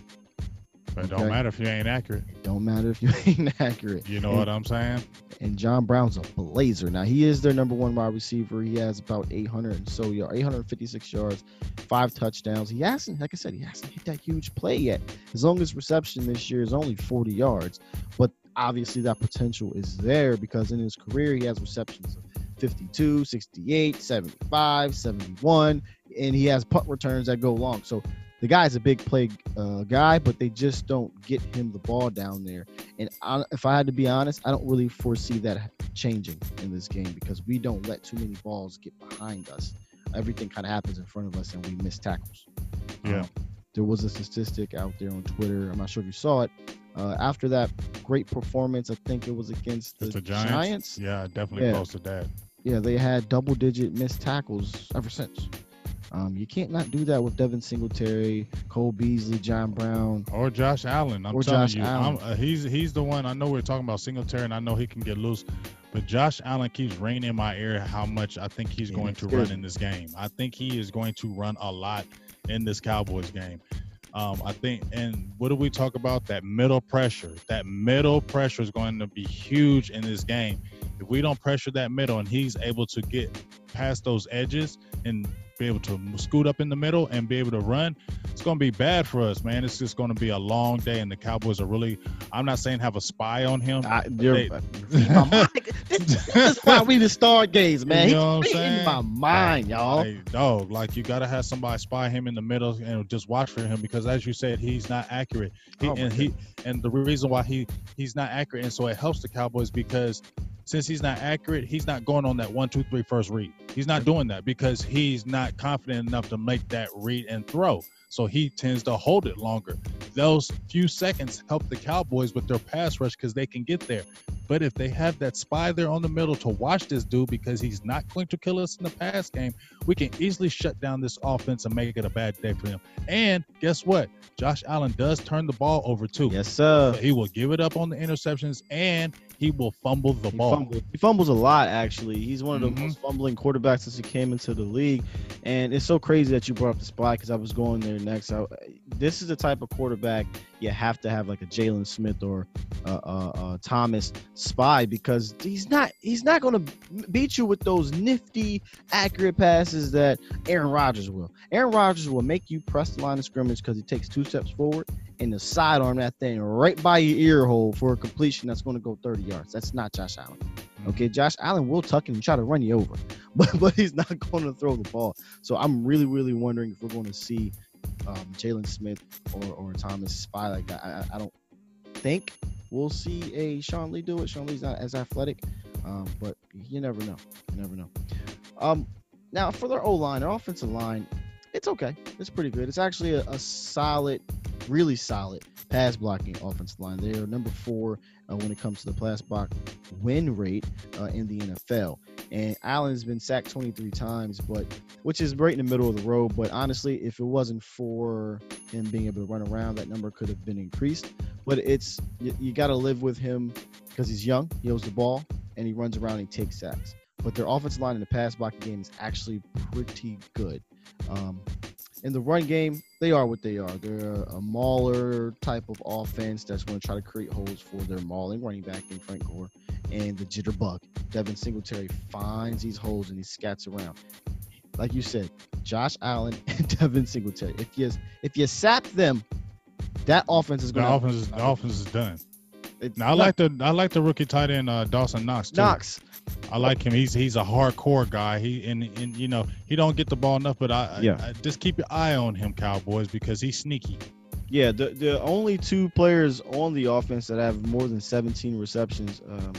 But it Okay. don't matter if you ain't accurate. It don't matter if you ain't accurate. You know And- what I'm saying? and John Brown's a blazer. Now he is their number one wide receiver. He has about 800 and so yard, 856 yards, five touchdowns. He hasn't, like I said, he hasn't hit that huge play yet. His longest reception this year is only 40 yards, but obviously that potential is there because in his career he has receptions of 52, 68, 75, 71, and he has punt returns that go long. So the guy's a big play uh, guy, but they just don't get him the ball down there. And I, if I had to be honest, I don't really foresee that changing in this game because we don't let too many balls get behind us. Everything kind of happens in front of us, and we miss tackles. Yeah. Um, there was a statistic out there on Twitter. I'm not sure if you saw it. Uh, after that great performance, I think it was against the, the Giants. Giants. Yeah, I definitely Yeah. posted that. Yeah, they had double-digit missed tackles ever since. Um, you can't not do that with Devin Singletary, Cole Beasley, John Brown. Or Josh Allen. I'm Or telling Josh you, Allen. I'm, uh, he's he's the one. I know we're talking about Singletary, and I know he can get loose, but Josh Allen keeps ringing in my ear how much I think he's Yeah, going to scares run in this game. I think he is going to run a lot in this Cowboys game. Um, I think, and what do we talk about? That middle pressure. That middle pressure is going to be huge in this game. If we don't pressure that middle, and he's able to get past those edges and be able to scoot up in the middle and be able to run, it's going to be bad for us, man. It's just going to be a long day, and the Cowboys are really. I'm not saying have a spy on him. I, you're, they, this, this is why we the stargaze, man. You know He's what I'm He's reading saying? my mind, y'all. Hey, dog, like you gotta have somebody spy him in the middle and just watch for him because, as you said, he's not accurate. He, Oh, and he and the reason why he he's not accurate, and so it helps the Cowboys because since he's not accurate, he's not going on that one, two, three first read. He's not doing that because he's not confident enough to make that read and throw. So he tends to hold it longer. Those few seconds help the Cowboys with their pass rush because they can get there. But if they have that spy there on the middle to watch this dude because he's not going to kill us in the pass game, we can easily shut down this offense and make it a bad day for him. And guess what? Josh Allen does turn the ball over too. Yes, sir. He will give it up on the interceptions and he will fumble the He, ball. fumbles, he fumbles a lot, actually. He's one of the Mhm. most fumbling quarterbacks since he came into the league. And it's so crazy that you brought up the spy because I was going there next. I, this is the type of quarterback you have to have like a Jaylon Smith or uh, uh, uh, Thomas spy because he's not he's not going to beat you with those nifty, accurate passes that Aaron Rodgers will. Aaron Rodgers will make you press the line of scrimmage because he takes two steps forward and the sidearm that thing right by your ear hole for a completion that's going to go 30 yards. That's not Josh Allen. Okay, Josh Allen will tuck and try to run you over, but but he's not going to throw the ball. So I'm really really wondering if we're going to see um, Jaylon Smith or, or Thomas spy like that. I, I- I don't think we'll see a Sean Lee do it. Sean Lee's not as athletic, um, but you never know. You never know. Um, now for their O line, their offensive line, it's okay. It's pretty good. It's actually a, a solid, really solid pass blocking offensive line. They are number four uh, when it comes to the pass block win rate uh, in the NFL. And Allen's been sacked 23 times, but which is right in the middle of the road. But honestly, if it wasn't for him being able to run around, that number could have been increased. But it's you, you got to live with him because he's young, he owes the ball, and he runs around and he takes sacks. But their offensive line in the pass blocking game is actually pretty good. Um, in the run game, they are what they are. They're a mauler type of offense that's going to try to create holes for their mauling running back in Frank Gore and the jitterbug. Devin Singletary finds these holes and he scats around. Like you said, Josh Allen and Devin Singletary. If you if you sap them, that offense is The going offense is the offense is done. To. Now I like the I like the rookie tight end uh, Dawson Knox too. Knox. I like him. He's he's a hardcore guy. He and and you know he don't get the ball enough, but I, Yeah. I, I just keep your eye on him, Cowboys, because he's sneaky. Yeah, the the only two players on the offense that have more than 17 receptions um,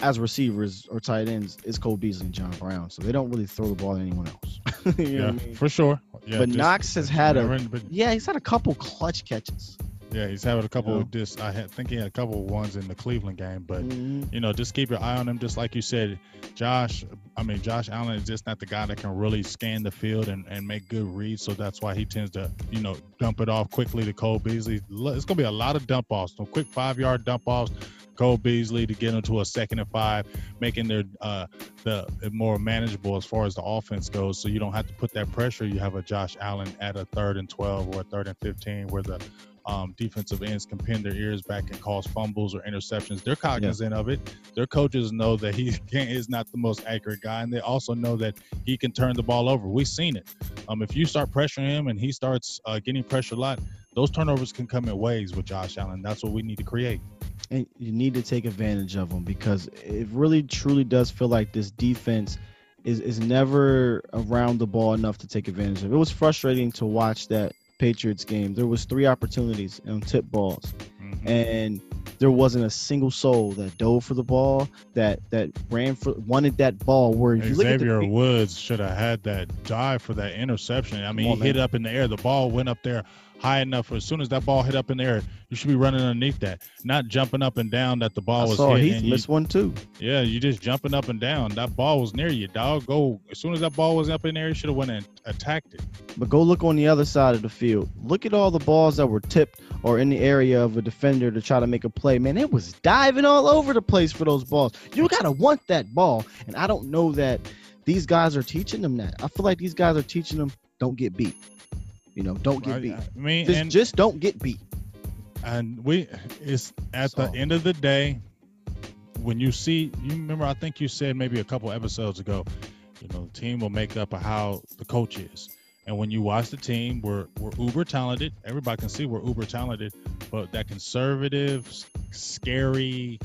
as receivers or tight ends is Cole Beasley and John Brown. So they don't really throw the ball to anyone else. you know yeah, what I mean? for sure. Yeah, But just- Knox has had a- Yeah, he's had a couple clutch catches. Yeah, he's having a couple know? of this. I had, think he had a couple of ones in the Cleveland game, but Mhm. you know, just keep your eye on him. Just like you said, Josh. I mean, Josh Allen is just not the guy that can really scan the field and, and make good reads. So that's why he tends to, you know, dump it off quickly to Cole Beasley. It's gonna be a lot of dump offs, some quick five yard dump offs. Cole Beasley to get into a second and five, making their uh the more manageable as far as the offense goes. So you don't have to put that pressure. You have a Josh Allen at a third and twelve or a third and fifteen where the um, defensive ends can pin their ears back and cause fumbles or interceptions. They're cognizant of it. Their coaches know that he is not the most accurate guy, and they also know that he can turn the ball over. We've seen it. Um, if you start pressuring him and he starts uh, getting pressure a lot, those turnovers can come in waves with Josh Allen. That's what we need to create. and you need to take advantage of them because it really truly does feel like this defense is is never around the ball enough to take advantage of. It was frustrating to watch that Patriots game. There was three opportunities on tip balls, Mhm. and there wasn't a single soul that dove for the ball that that ran for wanted that ball. Where if you look at the Xavier Woods should have had that dive for that interception. I mean, on, he hit man. up in the air. The ball went up there high enough. As soon as that ball hit up in the air, you should be running underneath that, not jumping up and down that the ball I was saw hit. Heath you- missed one too. Yeah, you just jumping up and down. That ball was near you, dog. Go as soon as that ball was up in there, you should have went and attacked it. But go look on the other side of the field. Look at all the balls that were tipped or in the area of a defender to try to make a play. Man, it was diving all over the place for those balls. You gotta want that ball, and I don't know that these guys are teaching them that. I feel like these guys are teaching them don't get beat. You know, don't get beat. I mean, Just, and, just don't get beat. and we it's at So- the end of the day when you see you remember I think you said maybe a couple episodes ago, you know, the team will make up of how the coach is. And when you watch the team, we're we're uber talented. Everybody can see we're uber talented, but that conservative, scary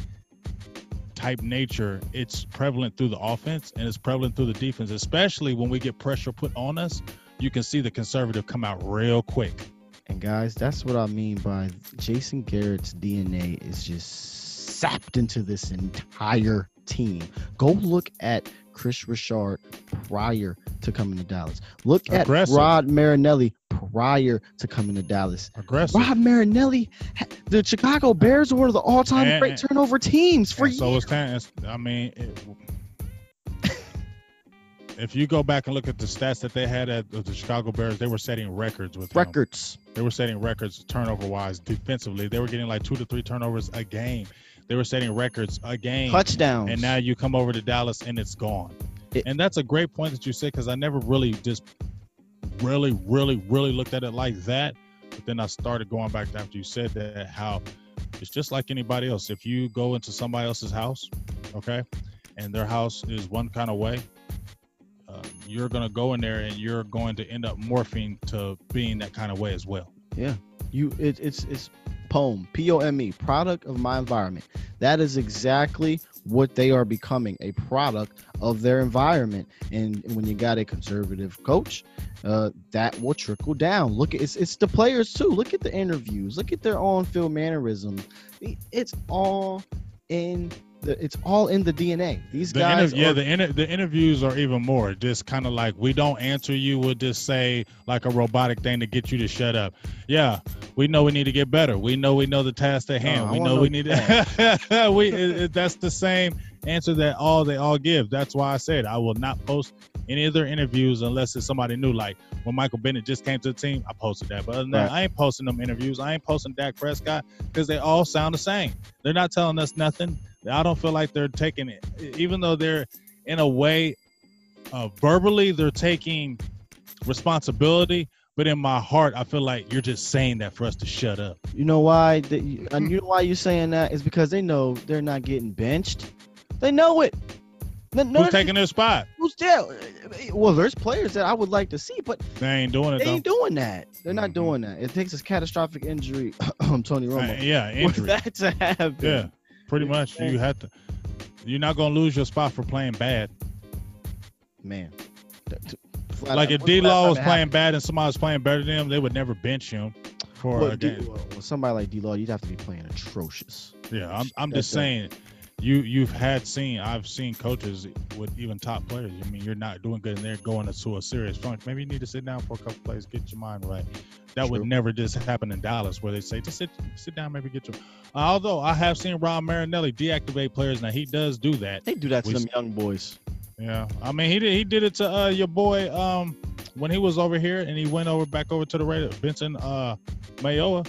type nature, it's prevalent through the offense and it's prevalent through the defense, especially when we get pressure put on us. You can see the conservative come out real quick. And guys, that's what I mean by Jason Garrett's DNA is just sapped into this entire team. Go look at Kris Richard prior to coming to Dallas. Look Aggressive. at Rod Marinelli prior to coming to Dallas. Aggressive. Rod Marinelli, the Chicago Bears are one of the all-time And- great turnover teams for And so years. it's kind of, I mean, it, if you go back and look at the stats that they had at the Chicago Bears, they were setting records with him. Records. They were setting records turnover wise defensively. They were getting like two to three turnovers a game. They were setting records a game. Touchdowns. And now you come over to Dallas and it's gone. It- and that's a great point that you said because I never really just really, really, really looked at it like that. But then I started going back after you said that how it's just like anybody else. If you go into somebody else's house, okay, and their house is one kind of way, uh, you're gonna go in there and you're going to end up morphing to being that kind of way as well. Yeah. You it, it's it's poem p-o-m-e product of my environment that is exactly what they are becoming a product of their environment. And when you got a conservative coach, uh, that will trickle down. Look, it's it's the players too. Look at the interviews. Look at their on-field mannerisms. It's all in the, it's all in the DNA. These The guys, inter- yeah, are- the inter- the interviews are even more just kind of like we don't answer you. We'll just say like a robotic thing to get you to shut up. Yeah, we know we need to get better. We know we know the task at hand. Oh, I we know know we need to. we it, it- that's the same answer that all they all give. That's why I said I will not post any of their interviews unless it's somebody new. Like when Michael Bennett just came to the team, I posted that. But other than that, Right. I ain't posting them interviews. I ain't posting Dak Prescott because they all sound the same. They're not telling us nothing. I don't feel like they're taking it, even though they're in a way, uh, verbally they're taking responsibility. But in my heart, I feel like you're just saying that for us to shut up. You know why? And you know why you're saying that is because they know they're not getting benched. They know it. No, no, Who's taking their spot? who's there? Well, there's players that I would like to see, but They ain't doing it they though. ain't doing that. They're not Mhm. doing that. It takes a catastrophic injury, Tony Uh, Romo, yeah, for injury. that to happen. Yeah, pretty much. You have to. You're not gonna lose your spot for playing bad. man. Flat Like out, if D Law was playing happened? bad and somebody was playing better than him, they would never bench him for Well, a D- game. well, somebody like D Law, you'd have to be playing atrocious. Yeah, I'm, I'm just saying, you you've had seen I've seen coaches with even top players. I mean, you're not doing good, and they're going into a serious funk. Maybe you need to sit down for a couple plays, get your mind right. That would never just happen in Dallas, where they say just sit sit down, maybe get your. Although I have seen Rod Marinelli deactivate players, now he does do that. They do that to We them young boys. Yeah, I mean he did he did it to uh your boy um when he was over here and he went over back over to the Raiders, Benson uh Mayowa.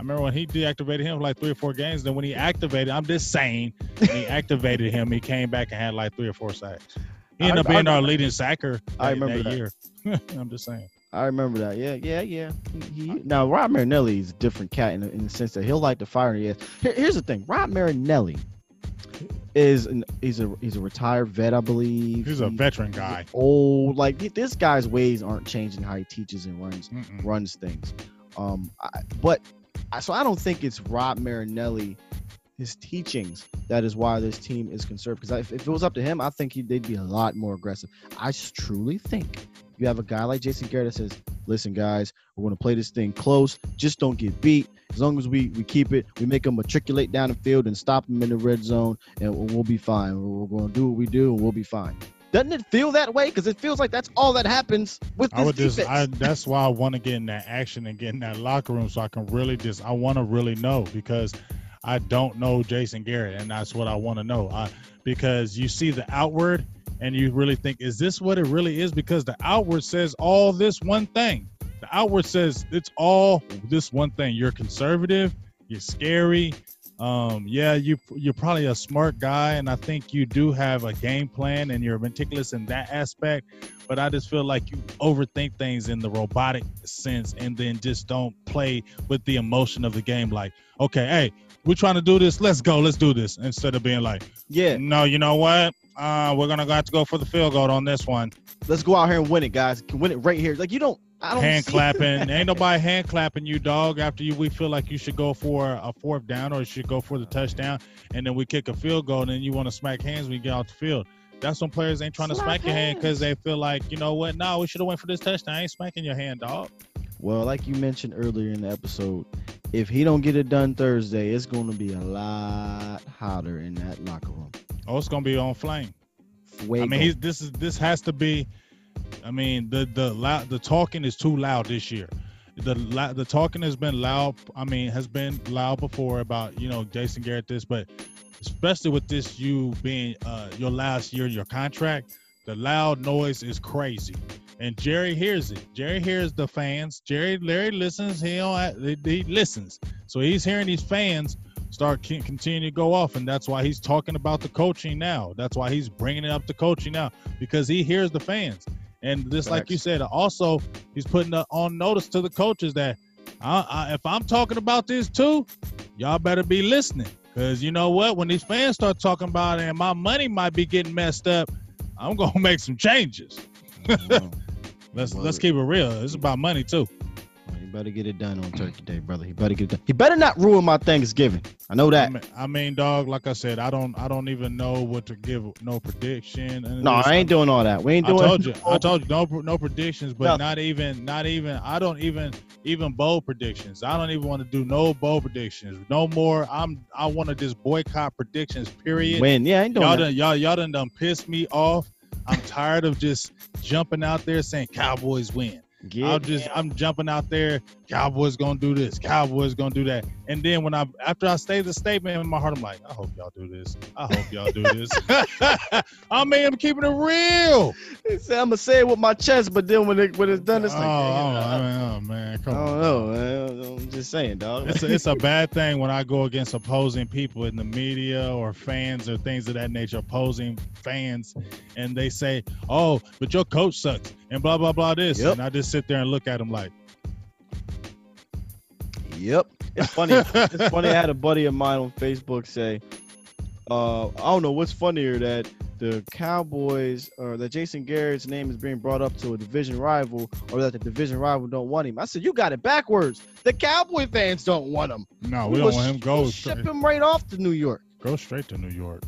I remember when he deactivated him like three or four games. Then when he activated, I'm just saying, he activated him, he came back and had like three or four sacks. He ended I- up being I our leading sacker. I that- remember that, that. year. I'm just saying. I remember that. Yeah, yeah, yeah. He, he, now Rod Marinelli is a different cat in the, in the sense that he'll like the fire in the ass. Here, here's the thing: Rod Marinelli is an, he's a he's a retired vet, I believe. He's a He- veteran guy. Old, like this guy's ways aren't changing how he teaches and runs Mm-mm. runs things. Um, I, but so I don't think it's Rod Marinelli, his teachings that is why this team is conservative. Because if, if it was up to him, I think he, they'd be a lot more aggressive. I truly think you have a guy like Jason Garrett that says, "Listen, guys, we're going to play this thing close. Just don't get beat. As long as we we keep it, we make them matriculate down the field and stop them in the red zone, and we'll, we'll be fine. We're, going to do what we do, and we'll be fine." Doesn't it feel that way? Because it feels like that's all that happens with this I would just. I, that's why I want to get in that action and get in that locker room so I can really just, I want to really know because I don't know Jason Garrett, and that's what I want to know. I, because you see the outward, and you really think, is this what it really is? Because the outward says all this one thing. The outward says it's all this one thing. You're conservative. You're scary. Um, yeah, you you're probably a smart guy, and I think you do have a game plan, and you're meticulous in that aspect. But I just feel like you overthink things in the robotic sense, and then just don't play with the emotion of the game. Like, okay, hey, we're trying to do this. Let's go. Let's do this. Instead of being like, yeah, no, you know what? Uh, we're gonna have to go for the field goal on this one. let's go out here and win it, guys. Can win it right here. Like you don't. I don't hand clapping. Ain't nobody hand clapping you, dog. After you, we feel like you should go for a fourth down or you should go for the touchdown, and then we kick a field goal, and then you want to smack hands when you get off the field. That's when players ain't trying to Slap smack your hand because they feel like, you know what? No, we should have went for this touchdown. I ain't smacking your hand, dog. Well, like you mentioned earlier in the episode, if he don't get it done Thursday, it's going to be a lot hotter in that locker room. Oh, it's gonna be on flame. I mean, he's, this is this has to be. I mean, the the loud the talking is too loud this year. The the talking has been loud. I mean, has been loud before about you know Jason Garrett this, but especially with this you being uh, your last year in your contract, the loud noise is crazy. And Jerry hears it. Jerry hears the fans. Jerry Larry listens. He don't, he listens. So he's hearing these fans start con- continue to go off, and that's why he's talking about the coaching now. That's why he's bringing it up to coaching now because he hears the fans. And just like you said, also he's putting the, on notice to the coaches that I, I, if I'm talking about this too, y'all better be listening because you know what? When these fans start talking about it and my money might be getting messed up, I'm gonna make some changes. Let's Well, let's keep it real. It's about money too. Better get it done on Turkey Day, brother. He better get it done. He better not ruin my Thanksgiving. I know I that. mean, I mean, dog. Like I said, I don't. I don't even know what to give. No prediction. No, I ain't doing all that. We ain't doing. I told you. I told you no no predictions, but Nothing. not even not even I don't even even bold predictions. I don't even want to do no bold predictions. No more. I'm I want to just boycott predictions. Period. Win. Yeah, I ain't doing Y'all that. done y'all y'all done, done pissed me off. I'm tired of just jumping out there saying Cowboys win. Get I'm just I'm jumping out there. Cowboys gonna do this. Cowboys gonna do that. And then when I after I say the statement in my heart, I'm like, I hope y'all do this. I hope y'all do this. I mean, I'm keeping it real. Say, I'm gonna say it with my chest, but then when it when it's done, it's oh, like, oh, I, man, oh, man, I come on. don't know. Man. I'm just saying, dog. It's a, it's a bad thing when I go against opposing people in the media or fans or things of that nature, opposing fans, and they say, "Oh, but your coach sucks," and blah blah blah this, Yep. and I just sit there and look at them like, Yep. It's funny. it's funny. I had a buddy of mine on Facebook say, uh, I don't know what's funnier that the Cowboys or that Jason Garrett's name is being brought up to a division rival or that the division rival don't want him. I said, you got it backwards. The Cowboy fans don't want him. "No, we We'll don't want him sh- go we'll ship him right off to New York. go straight to New York."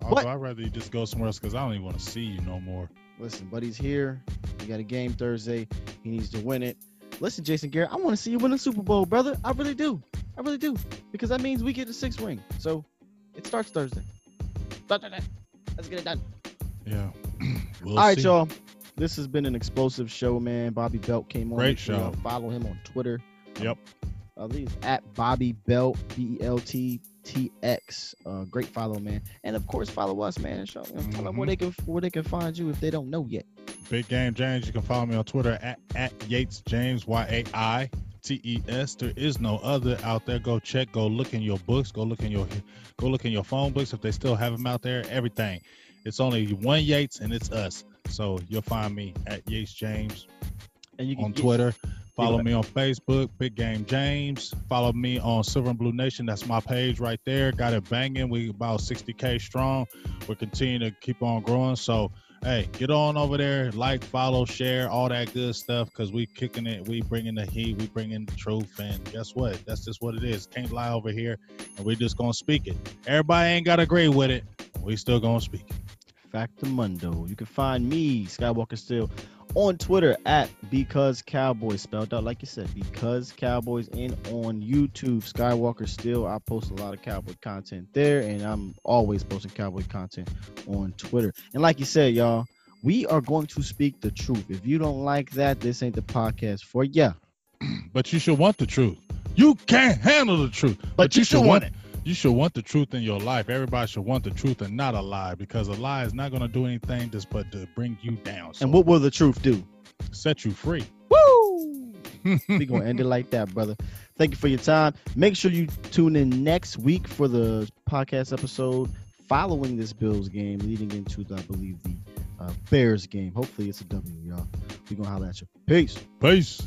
What? Although I'd rather you just go somewhere else because I don't even want to see you no more. Listen, buddy's here. He got a game Thursday. He needs to win it. Listen, Jason Garrett, I want to see you win the Super Bowl, brother. I really do. I really do. Because that means we get the sixth ring. So it starts Thursday. Thursday. Let's get it done. Yeah. We'll All right, see. y'all. This has been an explosive show, man. Bobby Belt came on. Great show. Follow him on Twitter. Yep. Uh, at Bobby Belt, B E L T T X. Uh, great follow, man. And of course, follow us, man. Show tell them where Mhm. they can where they can find you if they don't know yet. Big Game James. You can follow me on Twitter at, at Yaites James Y A I T E S. There is no other out there. Go check. Go look in your books. Go look in your go look in your phone books if they still have them out there. Everything. It's only one Yaites and it's us. So you'll find me at Yaites James And you can on Twitter. Follow me on Facebook, Big Game James. Follow me on Silver and Blue Nation. That's my page right there. Got it banging. We about 60k strong. We're continuing to keep on growing. So hey, get on over there, like, follow, share, all that good stuff. Cause we kicking it. We bringing the heat. We bringing the truth. And guess what? That's just what it is. Can't lie over here. And we just gonna speak it. Everybody ain't gotta agree with it. We still gonna speak it. Factamundo. You can find me, Skywalker Still, on Twitter at Because Cowboys, spelled out like you said, Because Cowboys, and on YouTube, Skywalker Still. I post a lot of cowboy content there, and I'm always posting cowboy content on Twitter. And like you said, y'all, we are going to speak the truth. If you don't like that, this ain't the podcast for ya. But you should want the truth. You can't handle the truth. But you should want it. You should want the truth in your life. Everybody should want the truth and not a lie because a lie is not going to do anything just but to bring you down. So And what will the truth do? set you free. Woo! we gonna end it like that, brother. Thank you for your time. Make sure you tune in next week for the podcast episode following this Bills game, leading into the, I believe the uh, Bears game. Hopefully it's a W, y'all. We gonna holler at you. Peace. Peace.